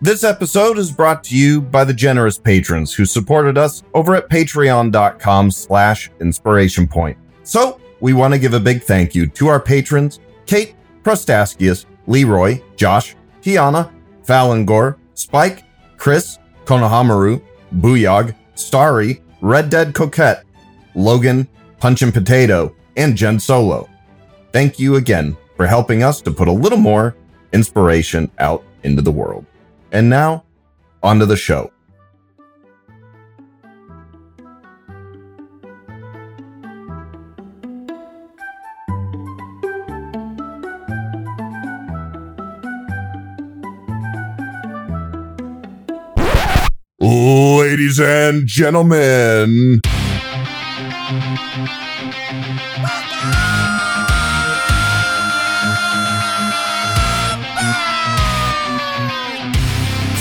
This episode is brought to you by the generous patrons who supported us over at patreon.com slash inspiration point. So we want to give a big thank you to our patrons, Kate, Prostaskius, Leroy, Josh, Tiana, Falangor, Spike, Chris, Konohamaru, Booyog, Starry, Red Dead Coquette, Logan, Punch and Potato, and Jen Solo. Thank you again for helping us to put a little more inspiration out into the world. And now, on to the show. Ladies and gentlemen,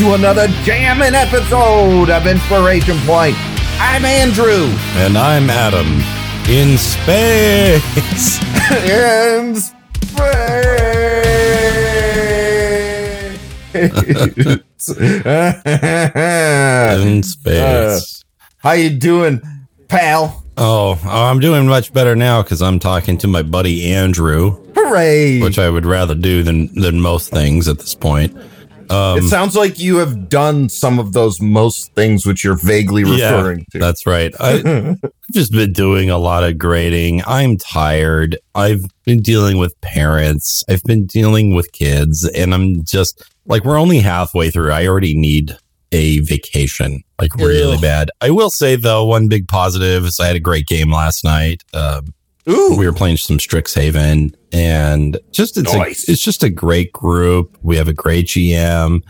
to another jamming episode of Inspiration Point. I'm Andrew. And I'm Adam. In space. In space. In space. Uh, how you doing, pal? Oh, I'm doing much better now because I'm talking to my buddy Andrew, Hooray! which I would rather do than than most things at this point. Um, it sounds like you have done some of those most things which you're vaguely referring yeah, to. That's right. I, I've just been doing a lot of grading. I'm tired. I've been dealing with parents. I've been dealing with kids, and I'm just like we're only halfway through. I already need a vacation, like really Ugh. bad. I will say though, one big positive is I had a great game last night. Um, Ooh, we were playing some Strixhaven and just it's Nice. a, it's just a great group. We have a great GM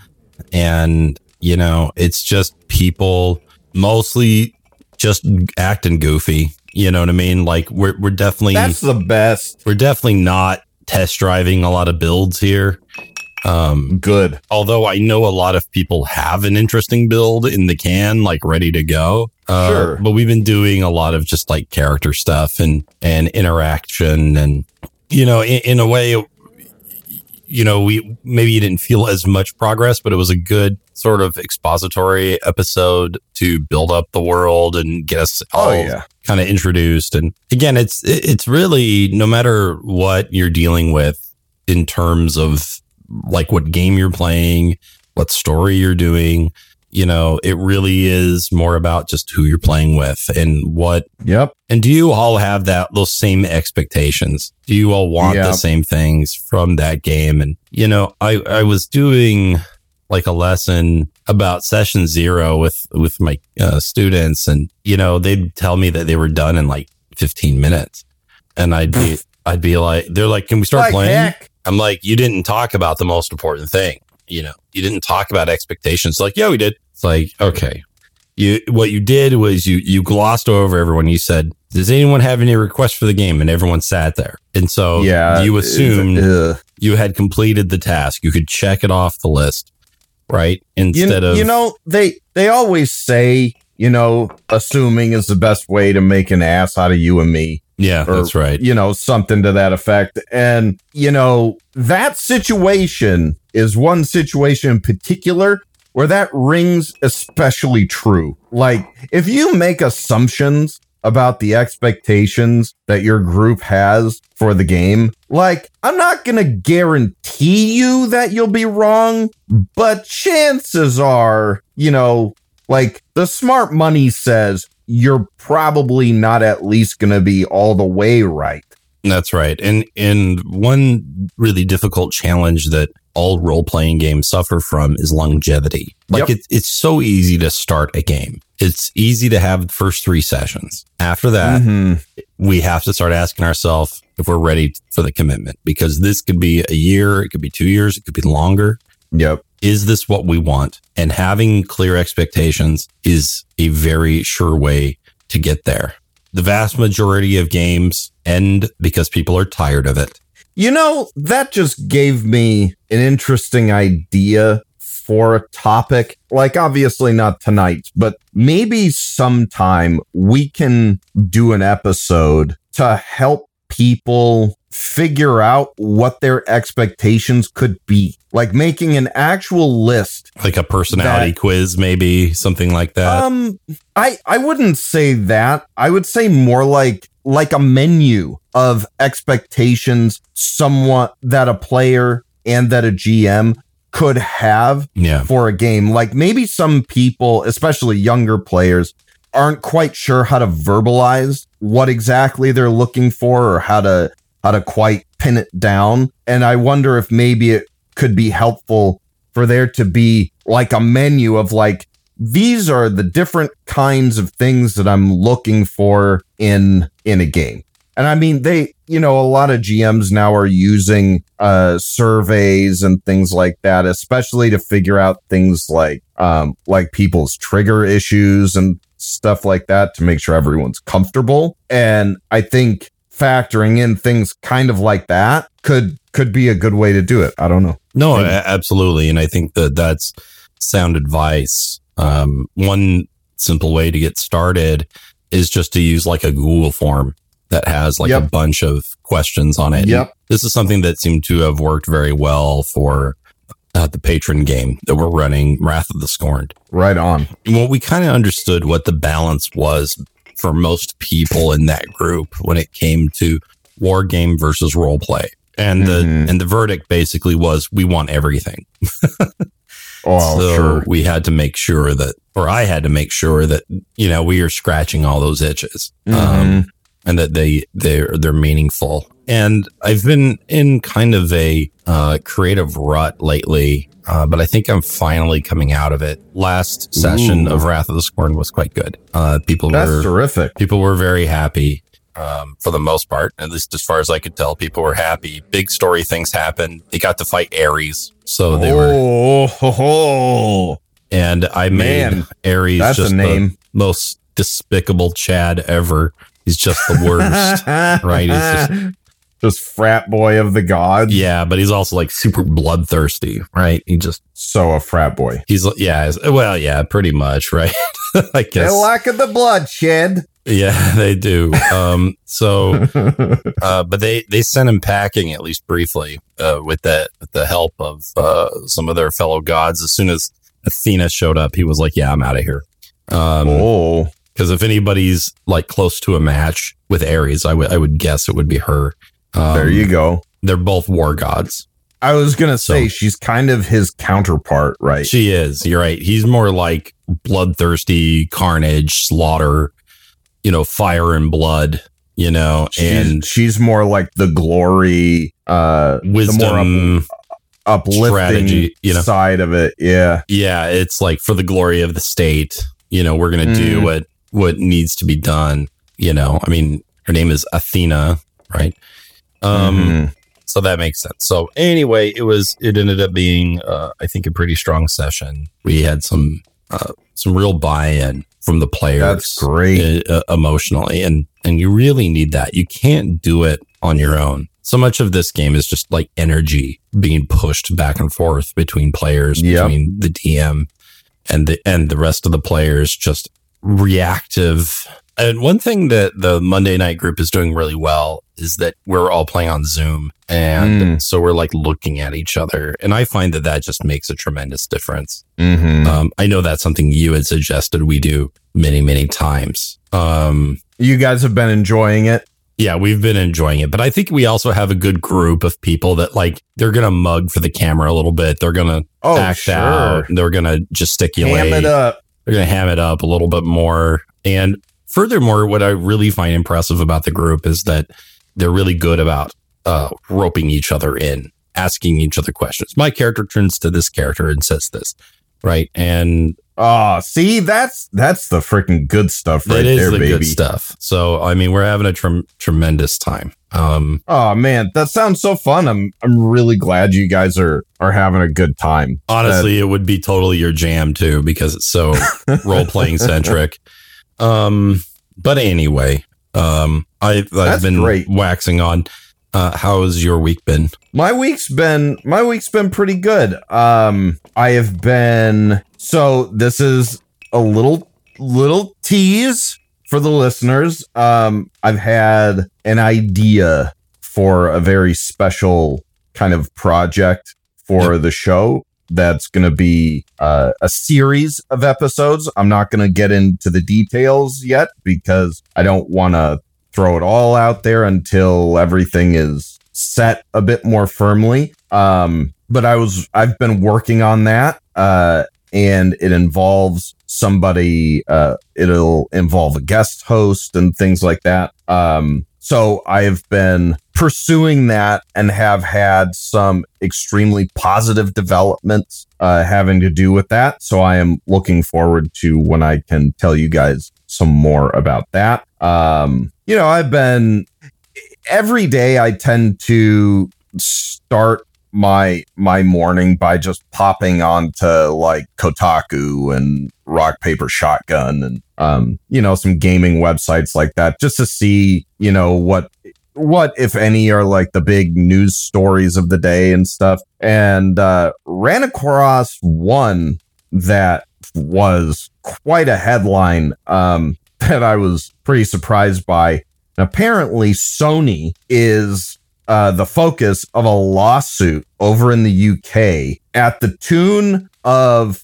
and you know, it's just people mostly just acting goofy. You know what I mean? Like we're we're definitely that's the best. we're definitely not test driving a lot of builds here. Um Good. although I know a lot of people have an interesting build in the can, like ready to go. Uh, Sure. But we've been doing a lot of just like character stuff and, and interaction. And, you know, in, in a way, you know, we maybe you didn't feel as much progress, but it was a good sort of expository episode to build up the world and get us all Oh yeah. kind of introduced. And again, it's it's really no matter what you're dealing with in terms of like what game you're playing, what story you're doing, you know, it really is more about just who you're playing with and what Yep. and do you all have that those same expectations? Do you all want Yeah. the same things from that game? And you know, I I was doing like a lesson about session zero with with my uh, students, and you know, they'd tell me that they were done in like 15 minutes, and I'd be I'd be like, they're like, can we start Like playing? heck. I'm like, you didn't talk about the most important thing. You know, you didn't talk about expectations. Like, yeah, we did. It's like, okay. You what you did was you you glossed over everyone. You said, "Does anyone have any requests for the game?" And everyone sat there. And so yeah. you uh, assumed Ugh. you had completed the task. You could check it off the list, right? you, Instead of you know they they always say you know assuming is the best way to make an ass out of you and me. Yeah, or, that's right. you know something to that effect. And you know that situation is one situation in particular where that rings especially true. Like if you make assumptions about the expectations that your group has for the game like i'm not going to guarantee you that you'll be wrong but chances are you know like the smart money says you're probably not at least going to be all the way right That's right. And and one really difficult challenge that all role playing games suffer from is longevity. Like Yep. it's it's so easy to start a game. It's easy to have the first three sessions. After that, Mhm. we have to start asking ourselves if we're ready for the commitment because this could be a year, it could be two years, it could be longer. Yep. Is this what we want? And having clear expectations is a very sure way to get there. The vast majority of games end because people are tired of it. You know, that just gave me an interesting idea for a topic. Like, obviously not tonight, but maybe sometime we can do an episode to help people figure out what their expectations could be. Like making an actual list. Like a personality That- quiz, maybe something like that. Um I I wouldn't say that. I would say more like like a menu of expectations somewhat that a player and that a GM could have yeah. for a game. Like maybe some people, especially younger players, aren't quite sure how to verbalize what exactly they're looking for or how to how to quite pin it down. And I wonder if maybe it could be helpful for there to be like a menu of like these are the different kinds of things that I'm looking for in in a game. And I mean they, you know, a lot of GMs now are using uh surveys and things like that, especially to figure out things like um like people's trigger issues and stuff like that to make sure everyone's comfortable. And I think factoring in things kind of like that could could be a good way to do it. I don't know. No, Maybe. absolutely. And I think that that's sound advice. Um, one simple way to get started is just to use like a Google form that has like a bunch of questions on it. Yep. This is something that seemed to have worked very well for uh, the patron game that we're running, Wrath of the Scorned. Right on. Well, we kind of understood what the balance was for most people in that group when it came to war game versus role play. And the Mhm. and the verdict basically was we want everything. Oh, so sure. we had to make sure that or I had to make sure that you know we are scratching all those itches. Mhm. Um and that they they're they're meaningful. And I've been in kind of a uh, creative rut lately, uh, but I think I'm finally coming out of it. Last session Ooh. of Wrath of the Scorn was quite good. Uh, people That's were terrific. people were very happy um, for the most part, at least as far as I could tell. People were happy. Big story things happened. They got to fight Ares, so they were. oh, ho, ho. And I made Ares that's just a name. the most despicable Chad ever. He's just the worst. right, it's just, just frat boy of the gods. Yeah, but he's also like super bloodthirsty, right? He just So a frat boy. he's yeah, he's- well, yeah, pretty much, right? I guess They lack of the bloodshed. yeah, they do. Um, so uh, but they they sent him packing at least briefly uh, with that with the help of uh, some of their fellow gods. As soon as Athena showed up, he was like, "Yeah, I'm out of here." Um, oh, because if anybody's like close to a match with Ares, I would I would guess it would be her. Um, there you go. They're both war gods. I was gonna say So- she's kind of his counterpart, right? She is. You're right. He's more like bloodthirsty, carnage, slaughter, you know, fire and blood, you know, she's, and she's more like the glory, uh, the more wisdom. up, uplifting strategy, you know. side of it. Yeah, yeah, it's like for the glory of the state, you know, we're going to do Mm. what what needs to be done, you know. I mean, her name is Athena, right? Um Mhm. so that makes sense. So anyway, it was it ended up being uh, I think a pretty strong session. We had some uh, some real buy-in from the players. that's great. uh, emotionally and and you really need that you can't do it on your own so much of this game is just like energy being pushed back and forth between players Yep. between the dm and the and the rest of the players just reactive and one thing that the monday night group is doing really well is that we're all playing on zoom and Mm. so we're like looking at each other and i find that that just makes a tremendous difference Mhm. um, I know that's something you had suggested we do many, many times. Um, You guys have been enjoying it. yeah, we've been enjoying it, but I think we also have a good group of people that like they're gonna mug for the camera a little bit. They're gonna Oh, act sure. out. They're gonna gesticulate. Ham it up. They're gonna ham it up a little bit more. And furthermore, what I really find impressive about the group is that they're really good about uh, roping each other in, asking each other questions. My character turns to this character and says this, right? And Oh, see, that's that's the freaking good stuff right it is there, the baby. good stuff. So I mean, we're having a trem- tremendous time. Um, Oh man, that sounds so fun. I'm I'm really glad you guys are are having a good time. honestly, it would be totally your jam too because it's so role playing centric. Um, but anyway, um, I, I've That's been great. waxing on. Uh, how's your week been? My week's been my week's been pretty good. Um I have been so this is a little little tease for the listeners. Um I've had an idea for a very special kind of project for the show. That's going to be uh, a series of episodes. I'm not going to get into the details yet because I don't want to throw it all out there until everything is set a bit more firmly. Um, but I was I've been working on that, uh, and it involves somebody. Uh, it'll involve a guest host and things like that. Um, so I've been pursuing that and have had some extremely positive developments uh, having to do with that. So I am looking forward to when I can tell you guys some more about that. Um, you know, I've been every day I tend to start my my morning by just popping onto like Kotaku and Rock Paper Shotgun and um you know some gaming websites like that just to see you know what what if any are like the big news stories of the day and stuff. And uh ran across one that was quite a headline um that I was pretty surprised by. Apparently Sony is uh, the focus of a lawsuit over in the UK at the tune of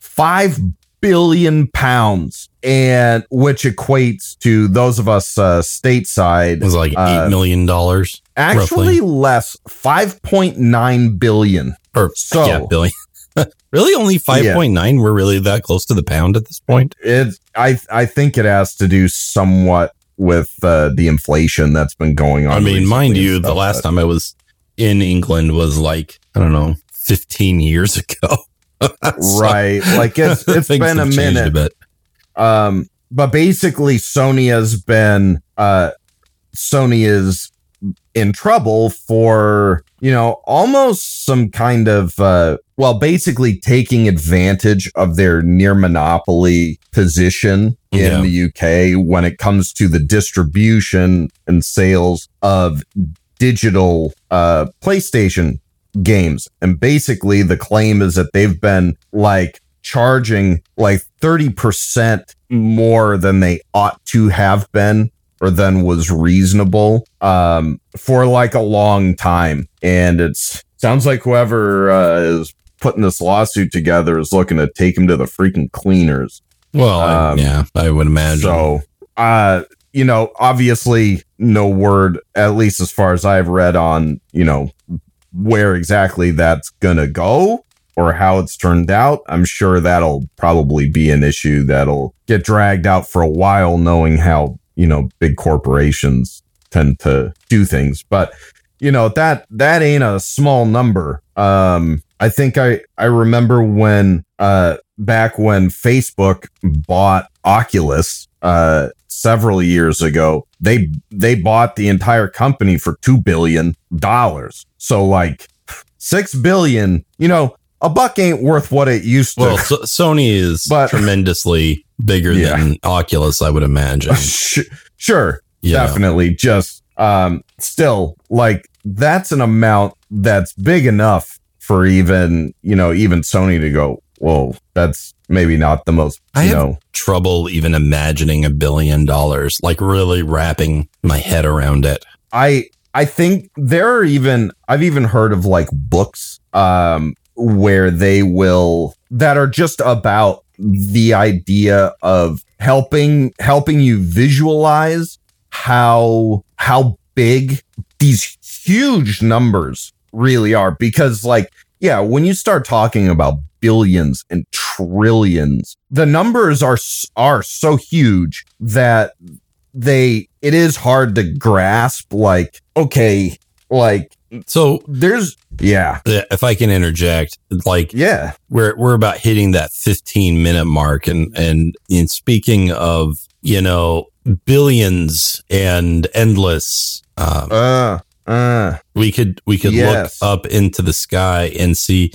five billion pounds, and which equates to those of us uh, stateside It was like uh, eight million dollars. actually less five point nine billion. Or So- yeah, billion. really, only five point nine. We're really that close to the pound at this point. It I I think it has to do somewhat with uh, the inflation that's been going on. I mean, mind you, the last time I was in England was like I don't know, fifteen years ago. So, right like it's it's been a minute bit. Um, but basically, Sony has been uh, Sony is in trouble for you know almost some kind of uh, well, basically taking advantage of their near monopoly position in Yeah. the UK when it comes to the distribution and sales of digital uh, PlayStation games. And basically, the claim is that they've been like charging like 30% more than they ought to have been or than was reasonable um, for like a long time. And it's sounds like whoever uh, is putting this lawsuit together is looking to take him to the freaking cleaners. Well, um, yeah, I would imagine. So, uh, you know, obviously, no word, at least as far as I've read on, you know, where exactly that's gonna go or how it's turned out. I'm sure that'll probably be an issue that'll get dragged out for a while, knowing how you know big corporations tend to do things. But you know that that ain't a small number. Um, I think I I remember when uh back when Facebook bought Oculus uh several years ago, they they bought the entire company for 2 billion dollars. So like 6 billion, you know, a buck ain't worth what it used to. well, so, Sony is But- tremendously bigger Yeah. than Oculus, I would imagine. Sure, You know. definitely just um still like that's an amount that's big enough for even, you know, even Sony to go, "Whoa, that's maybe not the most, I you have- know, Trouble even imagining a billion dollars, like really wrapping my head around it. I I think there are even I've even heard of like books um where they will that are just about the idea of helping helping you visualize how how big these huge numbers really are. Because like yeah when you start talking about billions and trillions the numbers are are so huge that they it is hard to grasp like okay like So, there's yeah. If I can interject, like yeah. we're we're about hitting that 15 minute mark, and and in speaking of you know billions and endless, um, uh uh. we could we could Yes. look up into the sky and see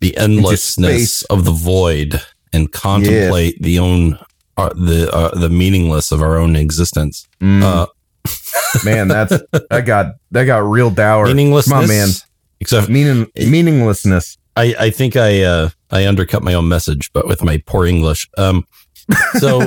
the endlessness of the void and contemplate the own uh, the uh, the meaningless of our own existence. mm, Uh, man that's that got that got real dour. Meaninglessness, come on man. Except meaning meaninglessness. I, I think I uh, I undercut my own message, but with my poor English. Um, so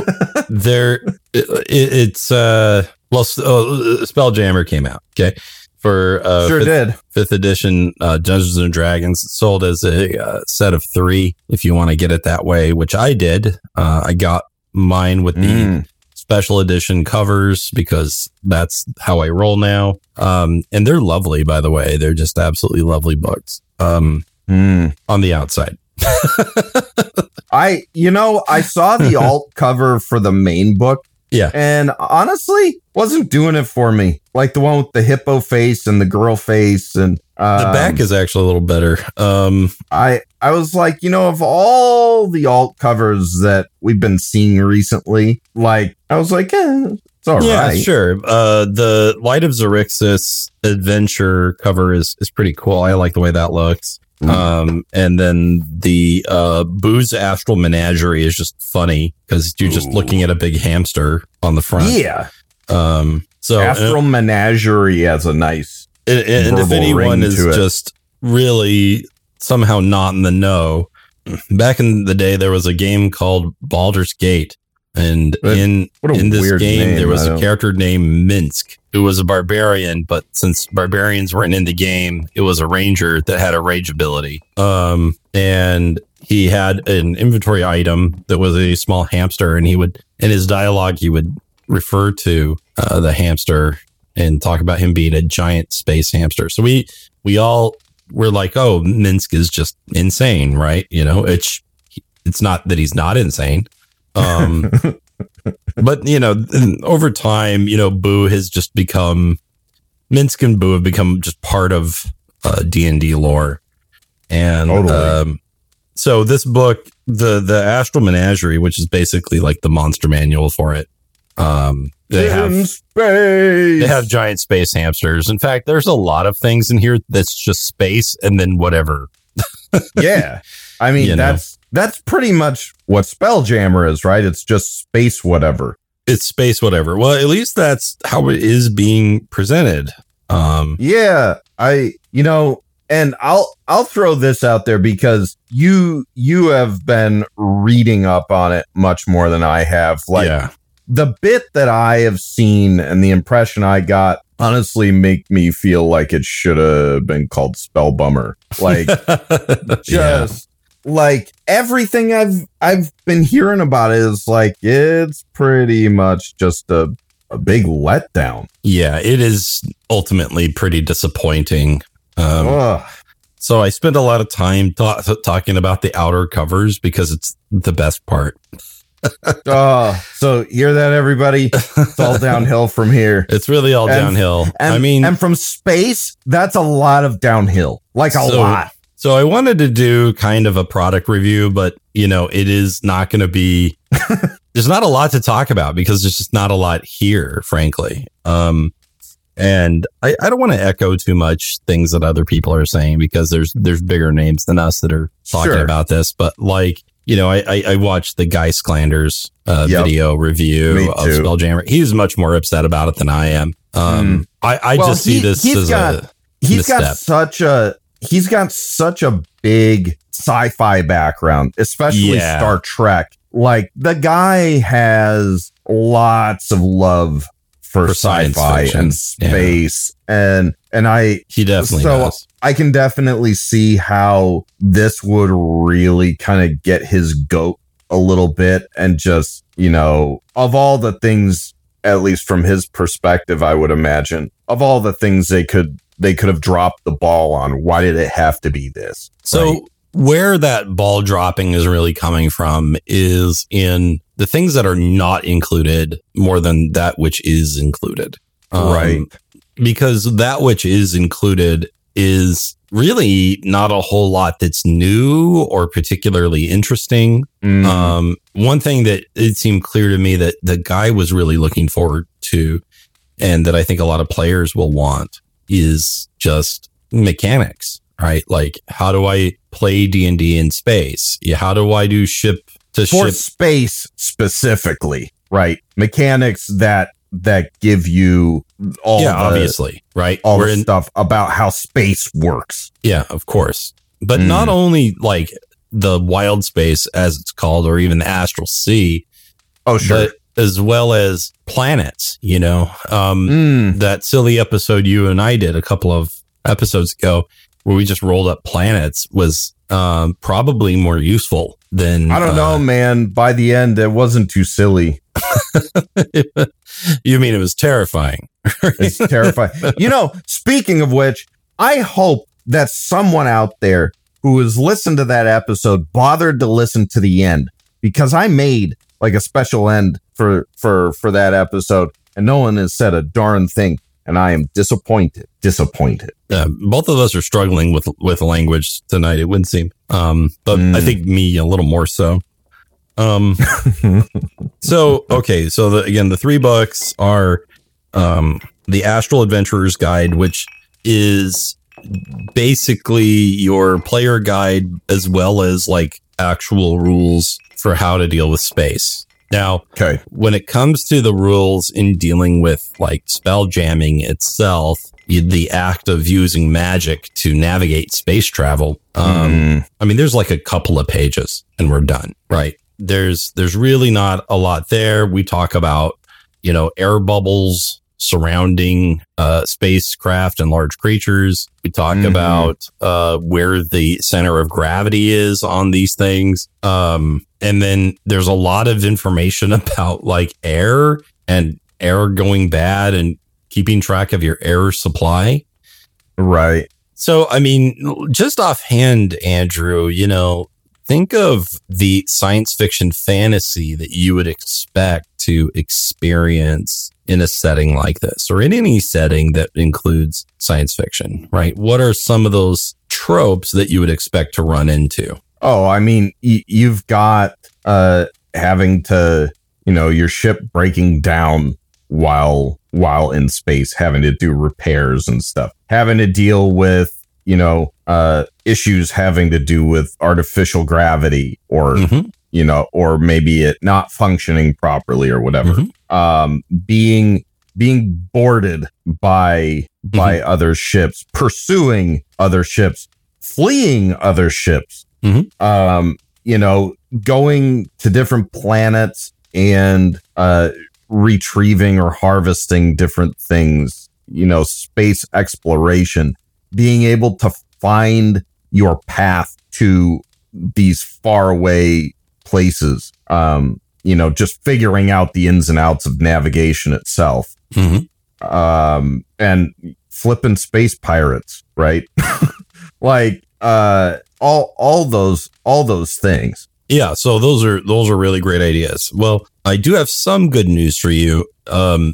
there, it, it's uh, well, oh, Spelljammer came out. Okay, for uh, sure fifth, did. fifth edition uh, Dungeons and Dragons. It's sold as a uh, set of three, if you want to get it that way, which I did. Uh, I got mine with the Mm. special edition covers because that's how I roll now. Um, and they're lovely, by the way. They're just absolutely lovely books. Um, Mm. on the outside. I, you know, I saw the alt cover for the main book. Yeah. And honestly, wasn't doing it for me. Like the one with the hippo face and the girl face and um, The back is actually a little better. Um, I I was like, you know, of all the alt covers that we've been seeing recently, like I was like, eh, it's all right. yeah, sure. Uh, the Light of Xaryxis adventure cover is is pretty cool. I like the way that looks. Um, and then the uh, Boo's Astral Menagerie is just funny because you're just Ooh. looking at a big hamster on the front. Yeah. Um, so Astral Menagerie has a nice and, and if anyone is just really somehow not in the know, back in the day there was a game called Baldur's Gate, and What- in what in this game name, there was a character named Minsk who was a barbarian, but since barbarians weren't in the game, it was a ranger that had a rage ability. Um, and he had an inventory item that was a small hamster, and he would in his dialogue he would refer to uh, the hamster and talk about him being a giant space hamster. So we we all were like, "Oh, Minsk is just insane, right?" You know, it's it's not that he's not insane. Um, but you know, over time, you know, Boo has just become Minsk and Boo have become just part of uh, D and D lore, and Totally. um, so this book, the the Astral Menagerie, which is basically like the monster manual for it, um, they have space. they have giant space hamsters. In fact, there's a lot of things in here that's just space and then whatever. yeah. I mean, You that's that's pretty much what Spelljammer is, right? It's just space whatever. It's space whatever. Well, at least that's how it is being presented. Um, Yeah, I you know, and I'll I'll throw this out there because you you have been reading up on it much more than I have. Like yeah. the bit that I have seen and the impression I got honestly make me feel like it should have been called Spell Bummer. Like just like everything I've I've been hearing about it is like it's pretty much just a a big letdown. Yeah, it is ultimately pretty disappointing. Um, Ugh. so I spent a lot of time ta- talking about the outer covers because it's the best part. Oh, so hear that, everybody? It's all downhill from here. It's really all And- downhill. And, I mean, and from space, that's a lot of downhill, like a So- lot. So I wanted to do kind of a product review, but you know, it is not going to be. there's not a lot to talk about because there's just not a lot here, frankly. Um, and I, I don't want to echo too much things that other people are saying because there's there's bigger names than us that are talking Sure. about this. But like, you know, I I, I watched the Guy Sclanders uh, Yep. video review of. Spelljammer. He's much more upset about it than I am. Um, I I Well, just see he- this he's as got- a He's got such a he's got such a big sci-fi background, especially Yeah. Star Trek. Like the guy has lots of love for, For sci-fi and Yeah. space, and and I he definitely So- does. I can definitely see how this would really kind of get his goat a little bit and just, you know, of all the things at least from his perspective, I would imagine, of all the things they could they could have dropped the ball on, why did it have to be this? So Right. where that ball dropping is really coming from is in the things that are not included more than that which is included. Um, Right. Because that which is included is really not a whole lot that's new or particularly interesting. Mm, Um, one thing that it seemed clear to me that the guy was really looking forward to, and that I think a lot of players will want, is just mechanics, right? Like, how do I play D and D in space? Yeah, how do I do ship to for ship? space specifically, right? Mechanics that that give you all yeah, the, obviously, right? all We're the in- stuff about how space works. Yeah, of course. But Mm. not only like the wild space, as it's called, or even the astral sea, Oh, sure. but as well as planets. You know, um, Mm. that silly episode you and I did a couple of episodes ago where we just rolled up planets was um, probably more useful than I don't know, man. By the end, it wasn't too silly. you mean it was terrifying? It's terrifying. you know, speaking of which, I hope that someone out there who has listened to that episode bothered to listen to the end because I made like a special end for for for that episode and no one has said a darn thing and I am disappointed. Disappointed. Uh, both of us are struggling with with language tonight. It wouldn't seem, um, but Mm. I think me a little more so. Um, so okay, so the, again, the three books are um, the Astral Adventurer's Guide, which is basically your player guide as well as like actual rules for how to deal with space. Now, Okay. when it comes to the rules in dealing with like spell jamming itself, the act of using magic to navigate space travel, um, Mm. I mean, there's like a couple of pages and we're done, right? There's there's really not a lot there. We talk about you know air bubbles surrounding uh, spacecraft and large creatures. We talk Mhm. about uh, where the center of gravity is on these things, um, and then there's a lot of information about like air and air going bad and keeping track of your air supply. Right. So, I mean, just offhand, Andrew, you know, think of the science fiction fantasy that you would expect to experience in a setting like this or in any setting that includes science fiction, right? What are some of those tropes that you would expect to run into? Oh, I mean, y- you've got uh having to, you know, your ship breaking down while while in space, having to do repairs and stuff, having to deal with, you know, uh issues having to do with artificial gravity or Mhm. you know, or maybe it not functioning properly or whatever. Mhm. Um, being being boarded by by other ships, pursuing other ships, fleeing other ships. Mhm. Um, you know, going to different planets and uh retrieving or harvesting different things, you know, space exploration, being able to find your path to these faraway places. Um, you know, just figuring out the ins and outs of navigation itself. Mhm. Um, and flipping space pirates, right? like uh all all those all those things. Yeah, so those are those are really great ideas. Well, I do have some good news for you. Um,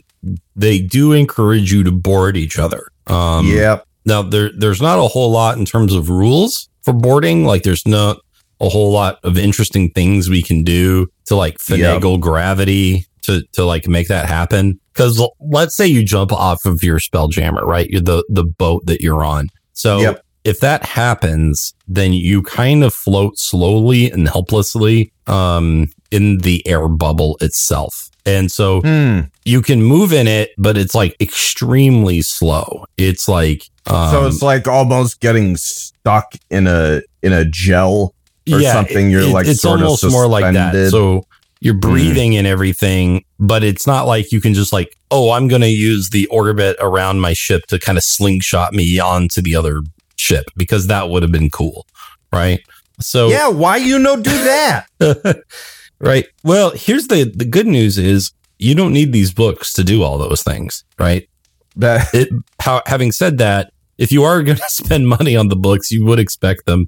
they do encourage you to board each other. Um, yep. Now there there's not a whole lot in terms of rules for boarding. Like there's not a whole lot of interesting things we can do to like finagle gravity to to like make that happen. Because let's say you jump off of your spell jammer, right? You're the the boat that you're on. So Yep. if that happens, then you kind of float slowly and helplessly um, in the air bubble itself. And so Hmm. you can move in it, but it's like extremely slow. It's like um, so it's like almost getting stuck in a in a gel or something. You're like it's sort of almost more like that. So you're Mm. breathing and everything, but it's not like you can just like, oh, I'm going to use the orbit around my ship to kind of slingshot me onto the other ship because that would have been cool, right? So yeah, why you no do that? right. Well, here's the the good news is you don't need these books to do all those things, right? that it, how, having said that, if you are going to spend money on the books, you would expect them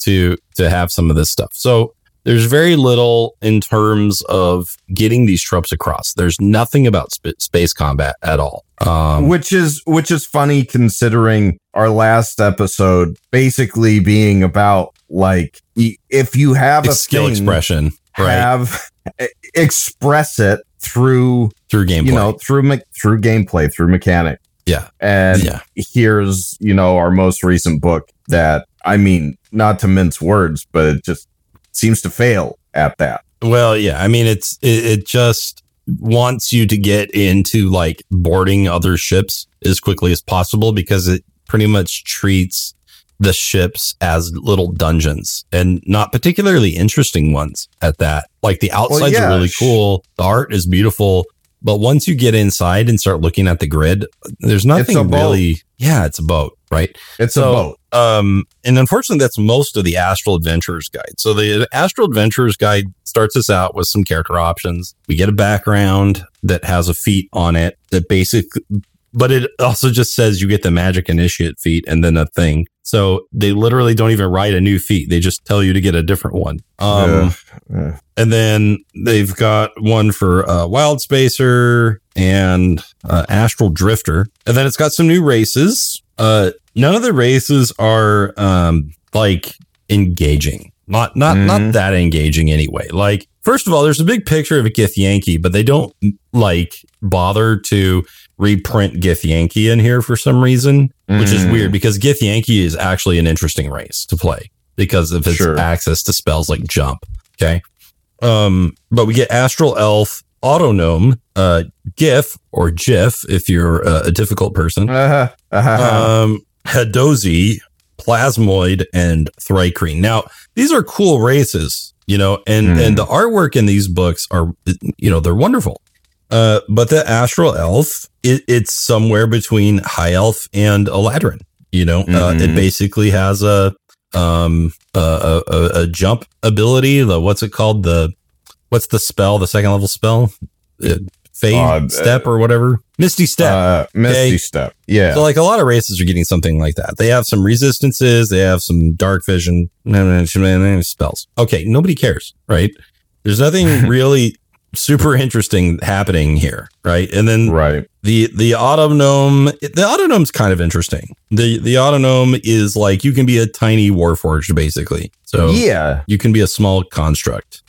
to to have some of this stuff. So there's very little in terms of getting these tropes across. There's nothing about sp- space combat at all. Um, which is which is funny considering our last episode basically being about like if you have a skill thing, expression, right? have e- express it through Through gameplay. you know through me- through gameplay through mechanic yeah. and Yeah. here's you know our most recent book that i mean not to mince words but it just seems to fail at that Well, yeah. I mean, it's it, it just wants you to get into like boarding other ships as quickly as possible because it pretty much treats the ships as little dungeons and not particularly interesting ones at that. Like the outsides yeah, are really cool. The art is beautiful. But once you get inside and start looking at the grid, there's nothing really. Yeah, it's a boat, right? It's So- a boat. Um, and unfortunately, that's most of the Astral Adventurers Guide. So the Astral Adventurers Guide starts us out with some character options. We get a background that has a feat on it that basically, but it also just says you get the magic initiate feat and then a thing. So they literally don't even write a new feat. They just tell you to get a different one. Um, Yeah. Yeah. and then they've got one for uh, Wild Spacer and uh, Astral Drifter. And then it's got some new races. Uh, none of the races are um, like engaging. Not not not Mhm. that engaging anyway. Like first of all, there's a big picture of a Githyanki, but they don't like bother to reprint Githyanki in here for some reason, which is Mm. weird because Githyanki is actually an interesting race to play because of its Sure. access to spells like jump. Okay. Um, but we get Astral Elf, Autognome, uh, Giff or GIF if you're uh, a difficult person, Uh-huh. Uh-huh. um, Hadozee, Plasmoid, and Thri-kreen. Now, these are cool races, you know, and, Hmm. and the artwork in these books are, you know, they're wonderful. Uh, but the Astral Elf, it, it's somewhere between High Elf and Eladrin. You know, uh, it Mhm. basically has a um a, a, a- jump ability. The what's it called? The what's the spell? The second level spell? Uh, Fade Uh, step or whatever. Misty step. Uh, Misty Okay. Step. Yeah. So like a lot of races are getting something like that. They have some resistances, they have some dark vision and spells. Okay, nobody cares, right? There's nothing really super interesting happening here, right? And then right. the the autognome the autognome's kind of interesting. The the autognome is like you can be a tiny warforged basically. So yeah. you can be a small construct.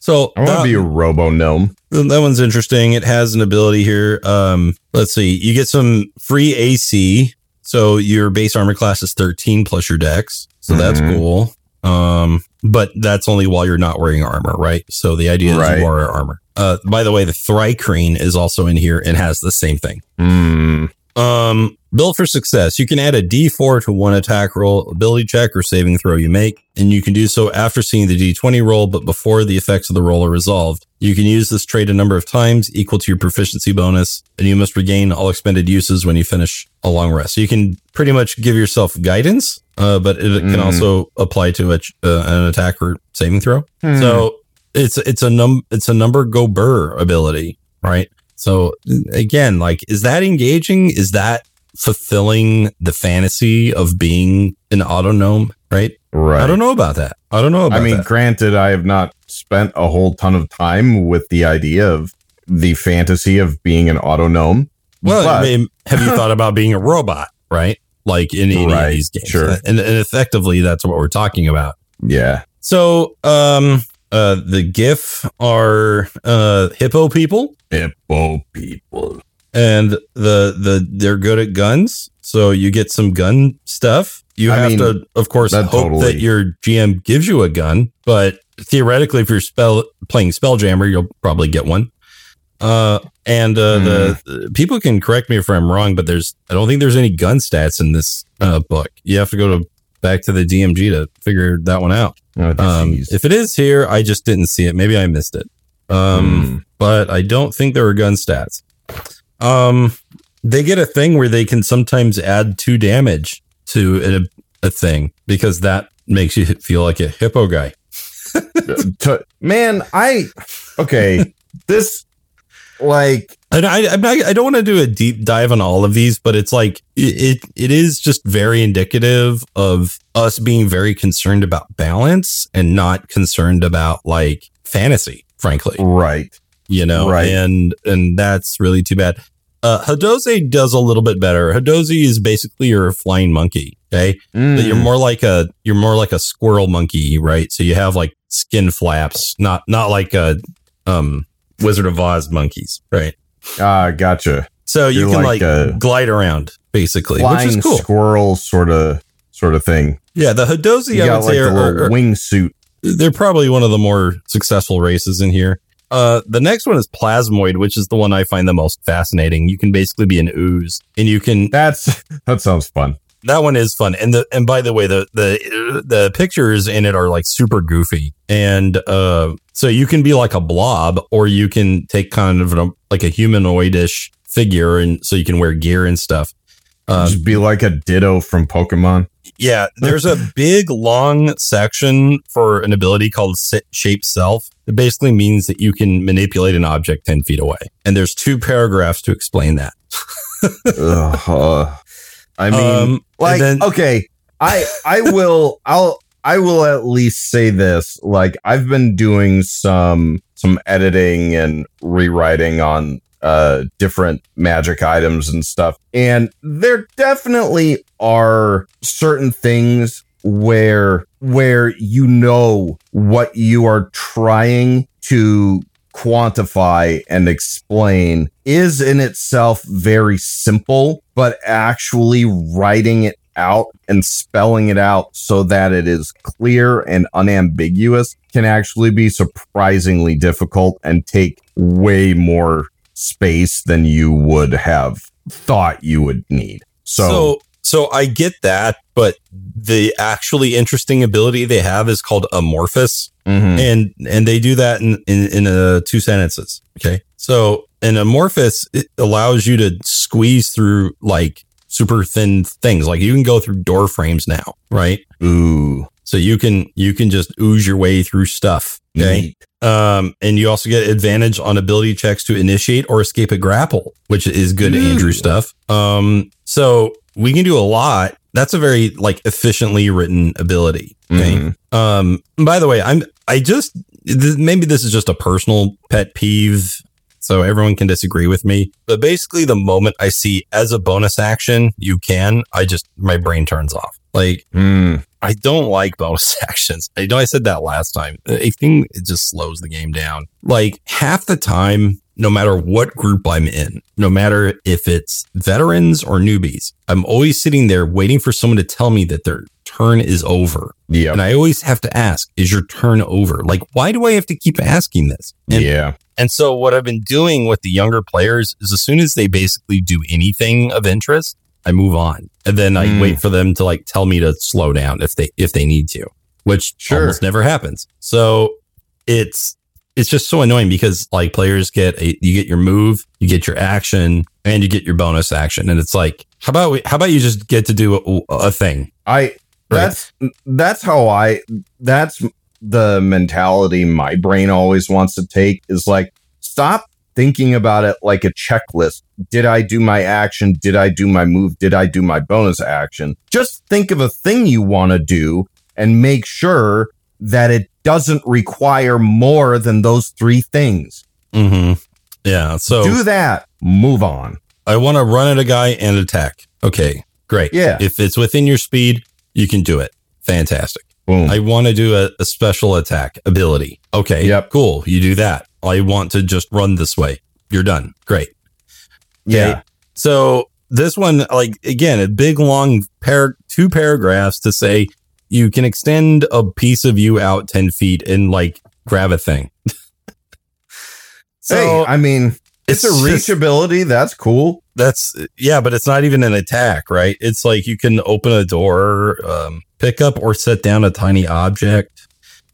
So I want to be a robo gnome. that one's interesting. It has an ability here. Um, let's see. You get some free AC. So your base armor class is 13 plus your dex. So that's Mhm. cool. Um, but that's only while you're not wearing armor, right? So the idea is you wear armor. Uh, by the way, the Thri-kreen is also in here and has the same thing. Hmm. Um, build for success. You can add a D4 to one attack roll, ability check, or saving throw you make, and you can do so after seeing the D20 roll, but before the effects of the roll are resolved. You can use this trait a number of times, equal to your proficiency bonus, and you must regain all expended uses when you finish a long rest. So you can pretty much give yourself guidance, uh, but it can Mm. also apply to a, uh, an attack or saving throw. Hmm. So it's it's a num it's a number go burr ability, right? So again, like, is that engaging? Is that fulfilling the fantasy of being an autognome? Right? right. I don't know about that. I don't know about I mean, that. granted, I have not spent a whole ton of time with the idea of the fantasy of being an autognome. Well, I mean, have you thought about being a robot? Right? Like in any Right, of these games, sure. and, and effectively, that's what we're talking about. yeah. So, um, uh, the Giff are uh hippo people. Hippo people. And the the they're good at guns so you get some gun stuff. You I have mean, to of course that hope totally- that your gm gives you a gun but theoretically if you're spell playing spelljammer you'll probably get one. Uh and uh Hmm. the, the people can correct me if i'm wrong but there's i don't think there's any gun stats in this uh book. You have to go to back to the dmg to figure that one out. Oh, um if it is here i just didn't see it. Maybe i missed it. Um Hmm. but I don't think there are gun stats. Um, they get a thing where they can sometimes add two damage to a, a thing because that makes you feel like a hippo guy. Man, I okay. this like And I, not, I don't want to do a deep dive on all of these, but it's like it, it it is just very indicative of us being very concerned about balance and not concerned about like fantasy, frankly. right. You know, Right. and and that's really too bad. Uh, Hadozee does a little bit better. Hadozee is basically your flying monkey. Okay, but Mm. you're more like a you're more like a squirrel monkey, right? So you have like skin flaps, not not like a um Wizard of Oz monkeys, right? Ah, gotcha. So you You're can like like, glide around basically, which is cool. squirrel sort of sort of thing. yeah, the Hadozee You I would like say are- are- wingsuit. they're probably one of the more successful races in here. Uh, the next one is Plasmoid, which is the one I find the most fascinating. You can basically be an ooze, and you can That's that sounds fun. that one is fun. And the and by the way, the the the pictures in it are like super goofy, and uh, so you can be like a blob, or you can take kind of a, like a humanoidish figure, and so you can wear gear and stuff. Um, Just be like a Ditto from Pokemon. Yeah, there's a big long section for an ability called Shape Self. It basically means that you can manipulate an object 10 feet away. And there's two paragraphs to explain that. uh, I mean, um, like, then, okay, I, I will, I'll, I will at least say this. Like, I've been doing some, some editing and rewriting on uh, different magic items and stuff. And there definitely are certain things where where you know what you are trying to quantify and explain is in itself very simple, but actually writing it out and spelling it out so that it is clear and unambiguous can actually be surprisingly difficult and take way more space than you would have thought you would need. So, so, so I get that, but the actually interesting ability they have is called amorphous, mm-hmm. and and they do that in in, in uh, two sentences. Okay, so an amorphous it allows you to squeeze through like super thin things. Like you can go through door frames now, right? Ooh. So you can you can just ooze your way through stuff. Okay. Um, and you also get advantage on ability checks to initiate or escape a grapple, which is good. Andrew stuff. Um, so we can do a lot. That's a very like efficiently written ability. Okay. Mm-hmm. Um, by the way, I'm I just th- maybe this is just a personal pet peeve, so everyone can disagree with me. But basically, the moment I see as a bonus action, you can, I just my brain turns off. Like, mm. I don't like bonus actions. I know I said that last time. I think it just slows the game down. Like half the time, no matter what group I'm in, no matter if it's veterans or newbies, I'm always sitting there waiting for someone to tell me that their turn is over. Yeah. And I always have to ask, is your turn over? Like, why do I have to keep asking this? And, yeah. And so what I've been doing with the younger players is as soon as they basically do anything of interest, I move on. And then I mm. wait for them to like tell me to slow down if they if they need to, which sure. almost never happens. So it's it's just so annoying because like players get a you get your move, you get your action, and you get your bonus action, and it's like how about we, how about you just get to do a, a thing? I that's right? that's how I that's the mentality my brain always wants to take is like stop thinking about it like a checklist. Did I do my action? Did I do my move? Did I do my bonus action? Just think of a thing you want to do and make sure that it doesn't require more than those three things. Mm-hmm. Yeah. So do that. Move on. I want to run at a guy and attack. Okay. Great. Yeah. If it's within your speed, you can do it. Fantastic. Boom. I want to do a, a special attack ability. Okay. Yep. Cool. You do that. I want to just run this way. You're done. Great. Okay. Yeah. So this one, like again, a big long pair, two paragraphs to say you can extend a piece of you out 10 feet and like grab a thing. so, hey, I mean, it's, it's a reach just, ability. That's cool. That's yeah, but it's not even an attack, right? It's like you can open a door, um, pick up or set down a tiny object,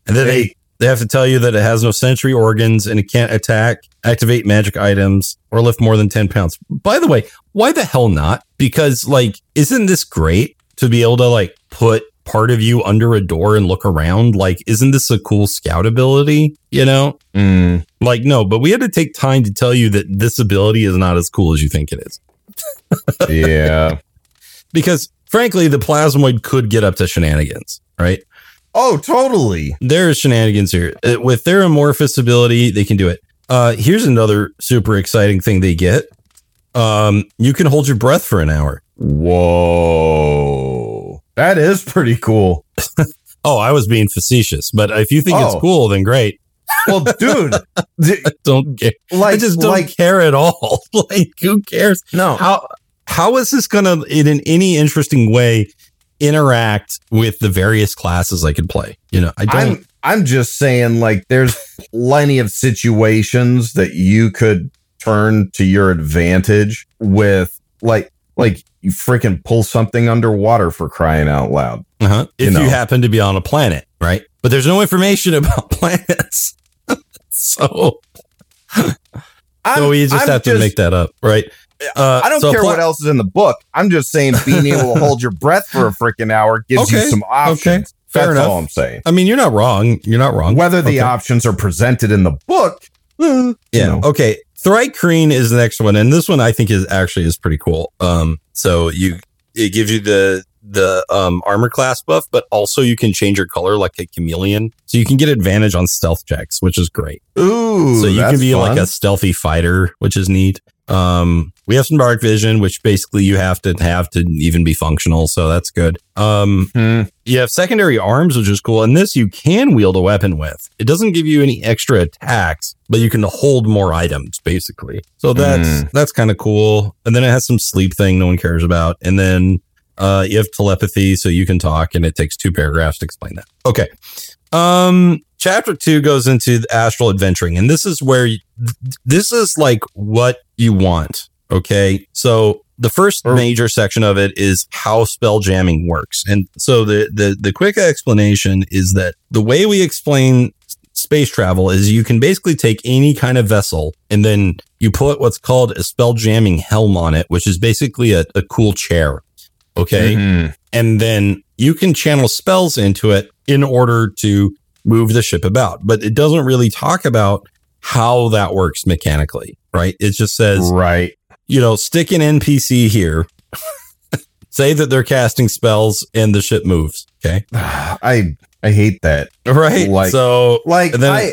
and then hey, they they have to tell you that it has no sensory organs and it can't attack, activate magic items, or lift more than 10 pounds. By the way, why the hell not? Because, like, isn't this great to be able to, like, put part of you under a door and look around? Like, isn't this a cool scout ability? You know? Mm. Like, no, but we had to take time to tell you that this ability is not as cool as you think it is. yeah. Because, frankly, the plasmoid could get up to shenanigans, right? Oh, totally. There's shenanigans here. Uh, with their amorphous ability, they can do it. Uh, here's another super exciting thing they get. Um, you can hold your breath for an hour. Whoa. That is pretty cool. oh, I was being facetious, but if you think oh. it's cool, then great. Well, dude, don't care. Like, I just don't like, care at all. like, who cares? No. How how is this gonna in, in any interesting way interact with the various classes I could play. You know, I don't. I'm, I'm just saying, like, there's plenty of situations that you could turn to your advantage with, like, like you freaking pull something underwater for crying out loud. Uh-huh. If You you, happen to be on a planet, right? But there's no information about planets. so, so we just I'm have to make that up, right? Uh, I don't so care pla- what else is in the book. I'm just saying being able to hold your breath for a freaking hour gives you some options. okay, fair That's enough. all I'm saying. I mean, you're not wrong. You're not wrong. Whether the Okay. options are presented in the book, Yeah. know. Okay. Thri-kreen is the next one, and this one I think is actually is pretty cool. Um, so you it gives you the the um armor class buff, but also you can change your color like a chameleon, so you can get advantage on stealth checks, which is great. Ooh, so you can be like a stealthy fighter, which is neat. Um, we have some dark vision, which basically you have to have to even be functional, so that's good. Um, Hmm. you have secondary arms, which is cool. And this you can wield a weapon with. It doesn't give you any extra attacks, but you can hold more items, basically. So that's Mm. that's kind of cool. And then it has some sleep thing no one cares about. And then uh, you have telepathy, so you can talk, and it takes two paragraphs to explain that. Okay. Um, chapter two goes into the astral adventuring, and this is where you, th- this is like what you want. Okay, so the first major section of it is how spell jamming works, and so the the the quick explanation is that the way we explain space travel is you can basically take any kind of vessel and then you put what's called a spell jamming helm on it, which is basically a, a cool chair. Okay Mhm. and then you can channel spells into it in order to move the ship about. But it doesn't really talk about how that works mechanically, right? It just says, right. You know, stick an NPC here, say that they're casting spells, and the ship moves. Okay. I I hate that. Right. Like- so, Like then- I,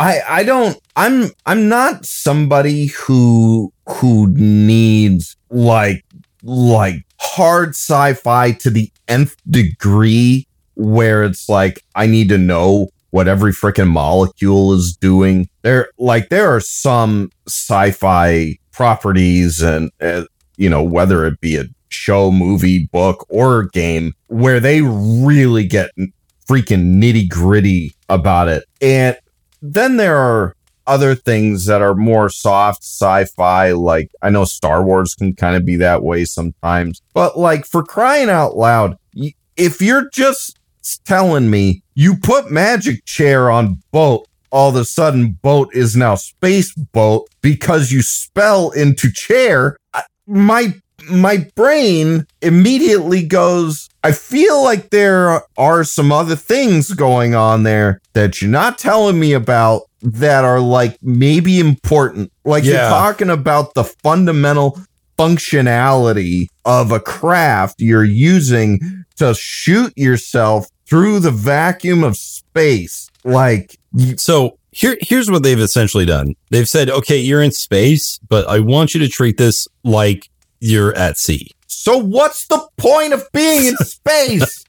I I don't I'm I'm not somebody who who needs like like hard sci-fi to the nth degree where it's like I need to know what every freaking molecule is doing. There like there are some sci-fi properties and uh, you know whether it be a show, movie, book or game where they really get freaking nitty gritty about it. And then there are other things that are more soft sci-fi like I know Star Wars can kind of be that way sometimes but like for crying out loud if you're just telling me you put magic chair on boat all of a sudden boat is now space boat because you spell into chair my my brain immediately goes I feel like there are some other things going on there that you're not telling me about that are like maybe important. Like you're talking about the fundamental functionality of a craft you're using to shoot yourself through the vacuum of space. Like you, so here, here's what they've essentially done. They've said, okay, you're in space, but I want you to treat this like you're at sea. so what's the point of being in space?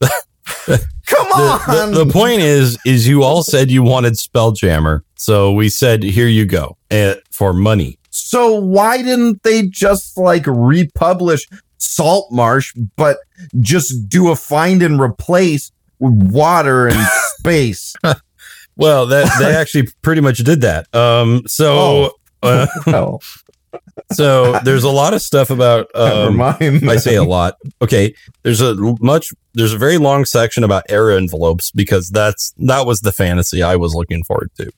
Come the, on. the, the point is is you all said you wanted spelljammer so we said here you go uh, for money So why didn't they just like republish Salt Marsh, but just do a find and replace with water and space? well that they actually pretty much did that um so uh, so there's a lot of stuff about never um, mind. I say a lot. Okay, there's a much there's a very long section about air envelopes because that's that was the fantasy I was looking forward to.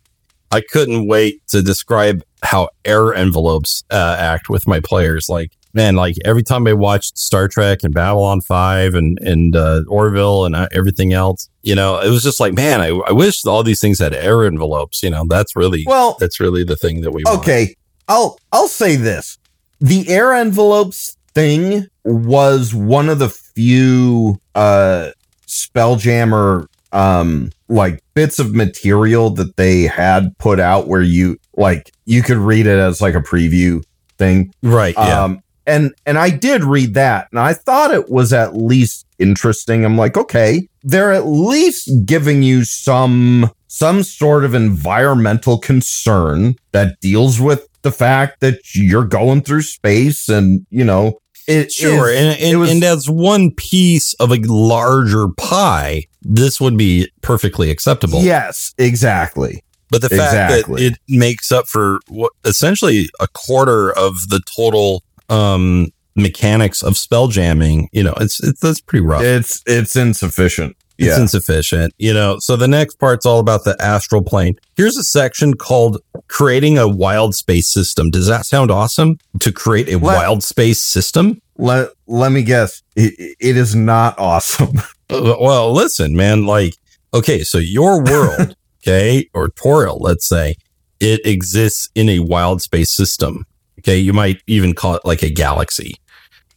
I couldn't wait to describe how air envelopes uh, act with my players. Like man, like every time I watched Star Trek and Babylon Five and and uh, Orville and uh, everything else, you know, it was just like man, I, I wish all these things had air envelopes. You know, that's really Well, that's really the thing that we want. okay. I'll I'll say this. The air envelopes thing was one of the few uh spelljammer um like bits of material that they had put out where you like you could read it as like a preview thing right? Yeah. Um, and and I did read that, and I thought it was at least interesting. I'm like, okay, they're at least giving you some some sort of environmental concern that deals with the fact that you're going through space, and you know, it Sure, is- and and, was- and as one piece of a larger pie, this would be perfectly acceptable. yes, exactly. but the fact exactly. that it makes up for what essentially a quarter of the total um mechanics of spell jamming, you know, it's it's that's pretty rough. It's it's insufficient. It's Yeah. insufficient, you know. So the next part's all about the astral plane. Here's a section called creating a wild space system. Does that sound awesome? To create a Let- wild space system? let let me guess. It, it is not awesome. Uh, Well, listen, man, like, okay, so your world, okay, or Toril, let's say, it exists in a wild space system. Okay. You might even call it like a galaxy.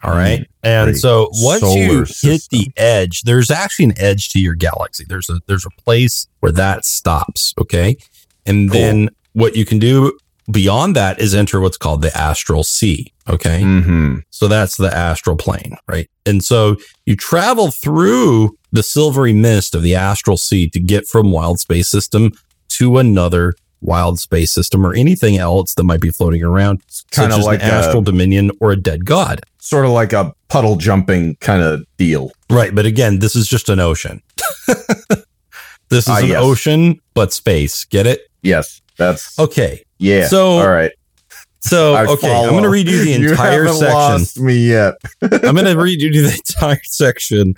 All right. and great. so once you Solar hit the edge, there's actually an edge to your galaxy. There's a there's a place where that stops. Okay. And Cool. then what you can do beyond that is enter what's called the astral sea. Okay. mm-hmm. So that's the astral plane, right? And so you travel through the silvery mist of the astral sea to get from wild space system to another wild space system or anything else that might be floating around, Kind such of as like an astral a, dominion or a dead god. sort of like a puddle jumping kind of deal. Right. But again, this is just an ocean. this is Ah, an yes. ocean, but space. Get it? Yes, that's Okay. yeah. So- all right. So, I okay, I'm going to read you the You entire haven't section. lost me yet. I'm going to read you the entire section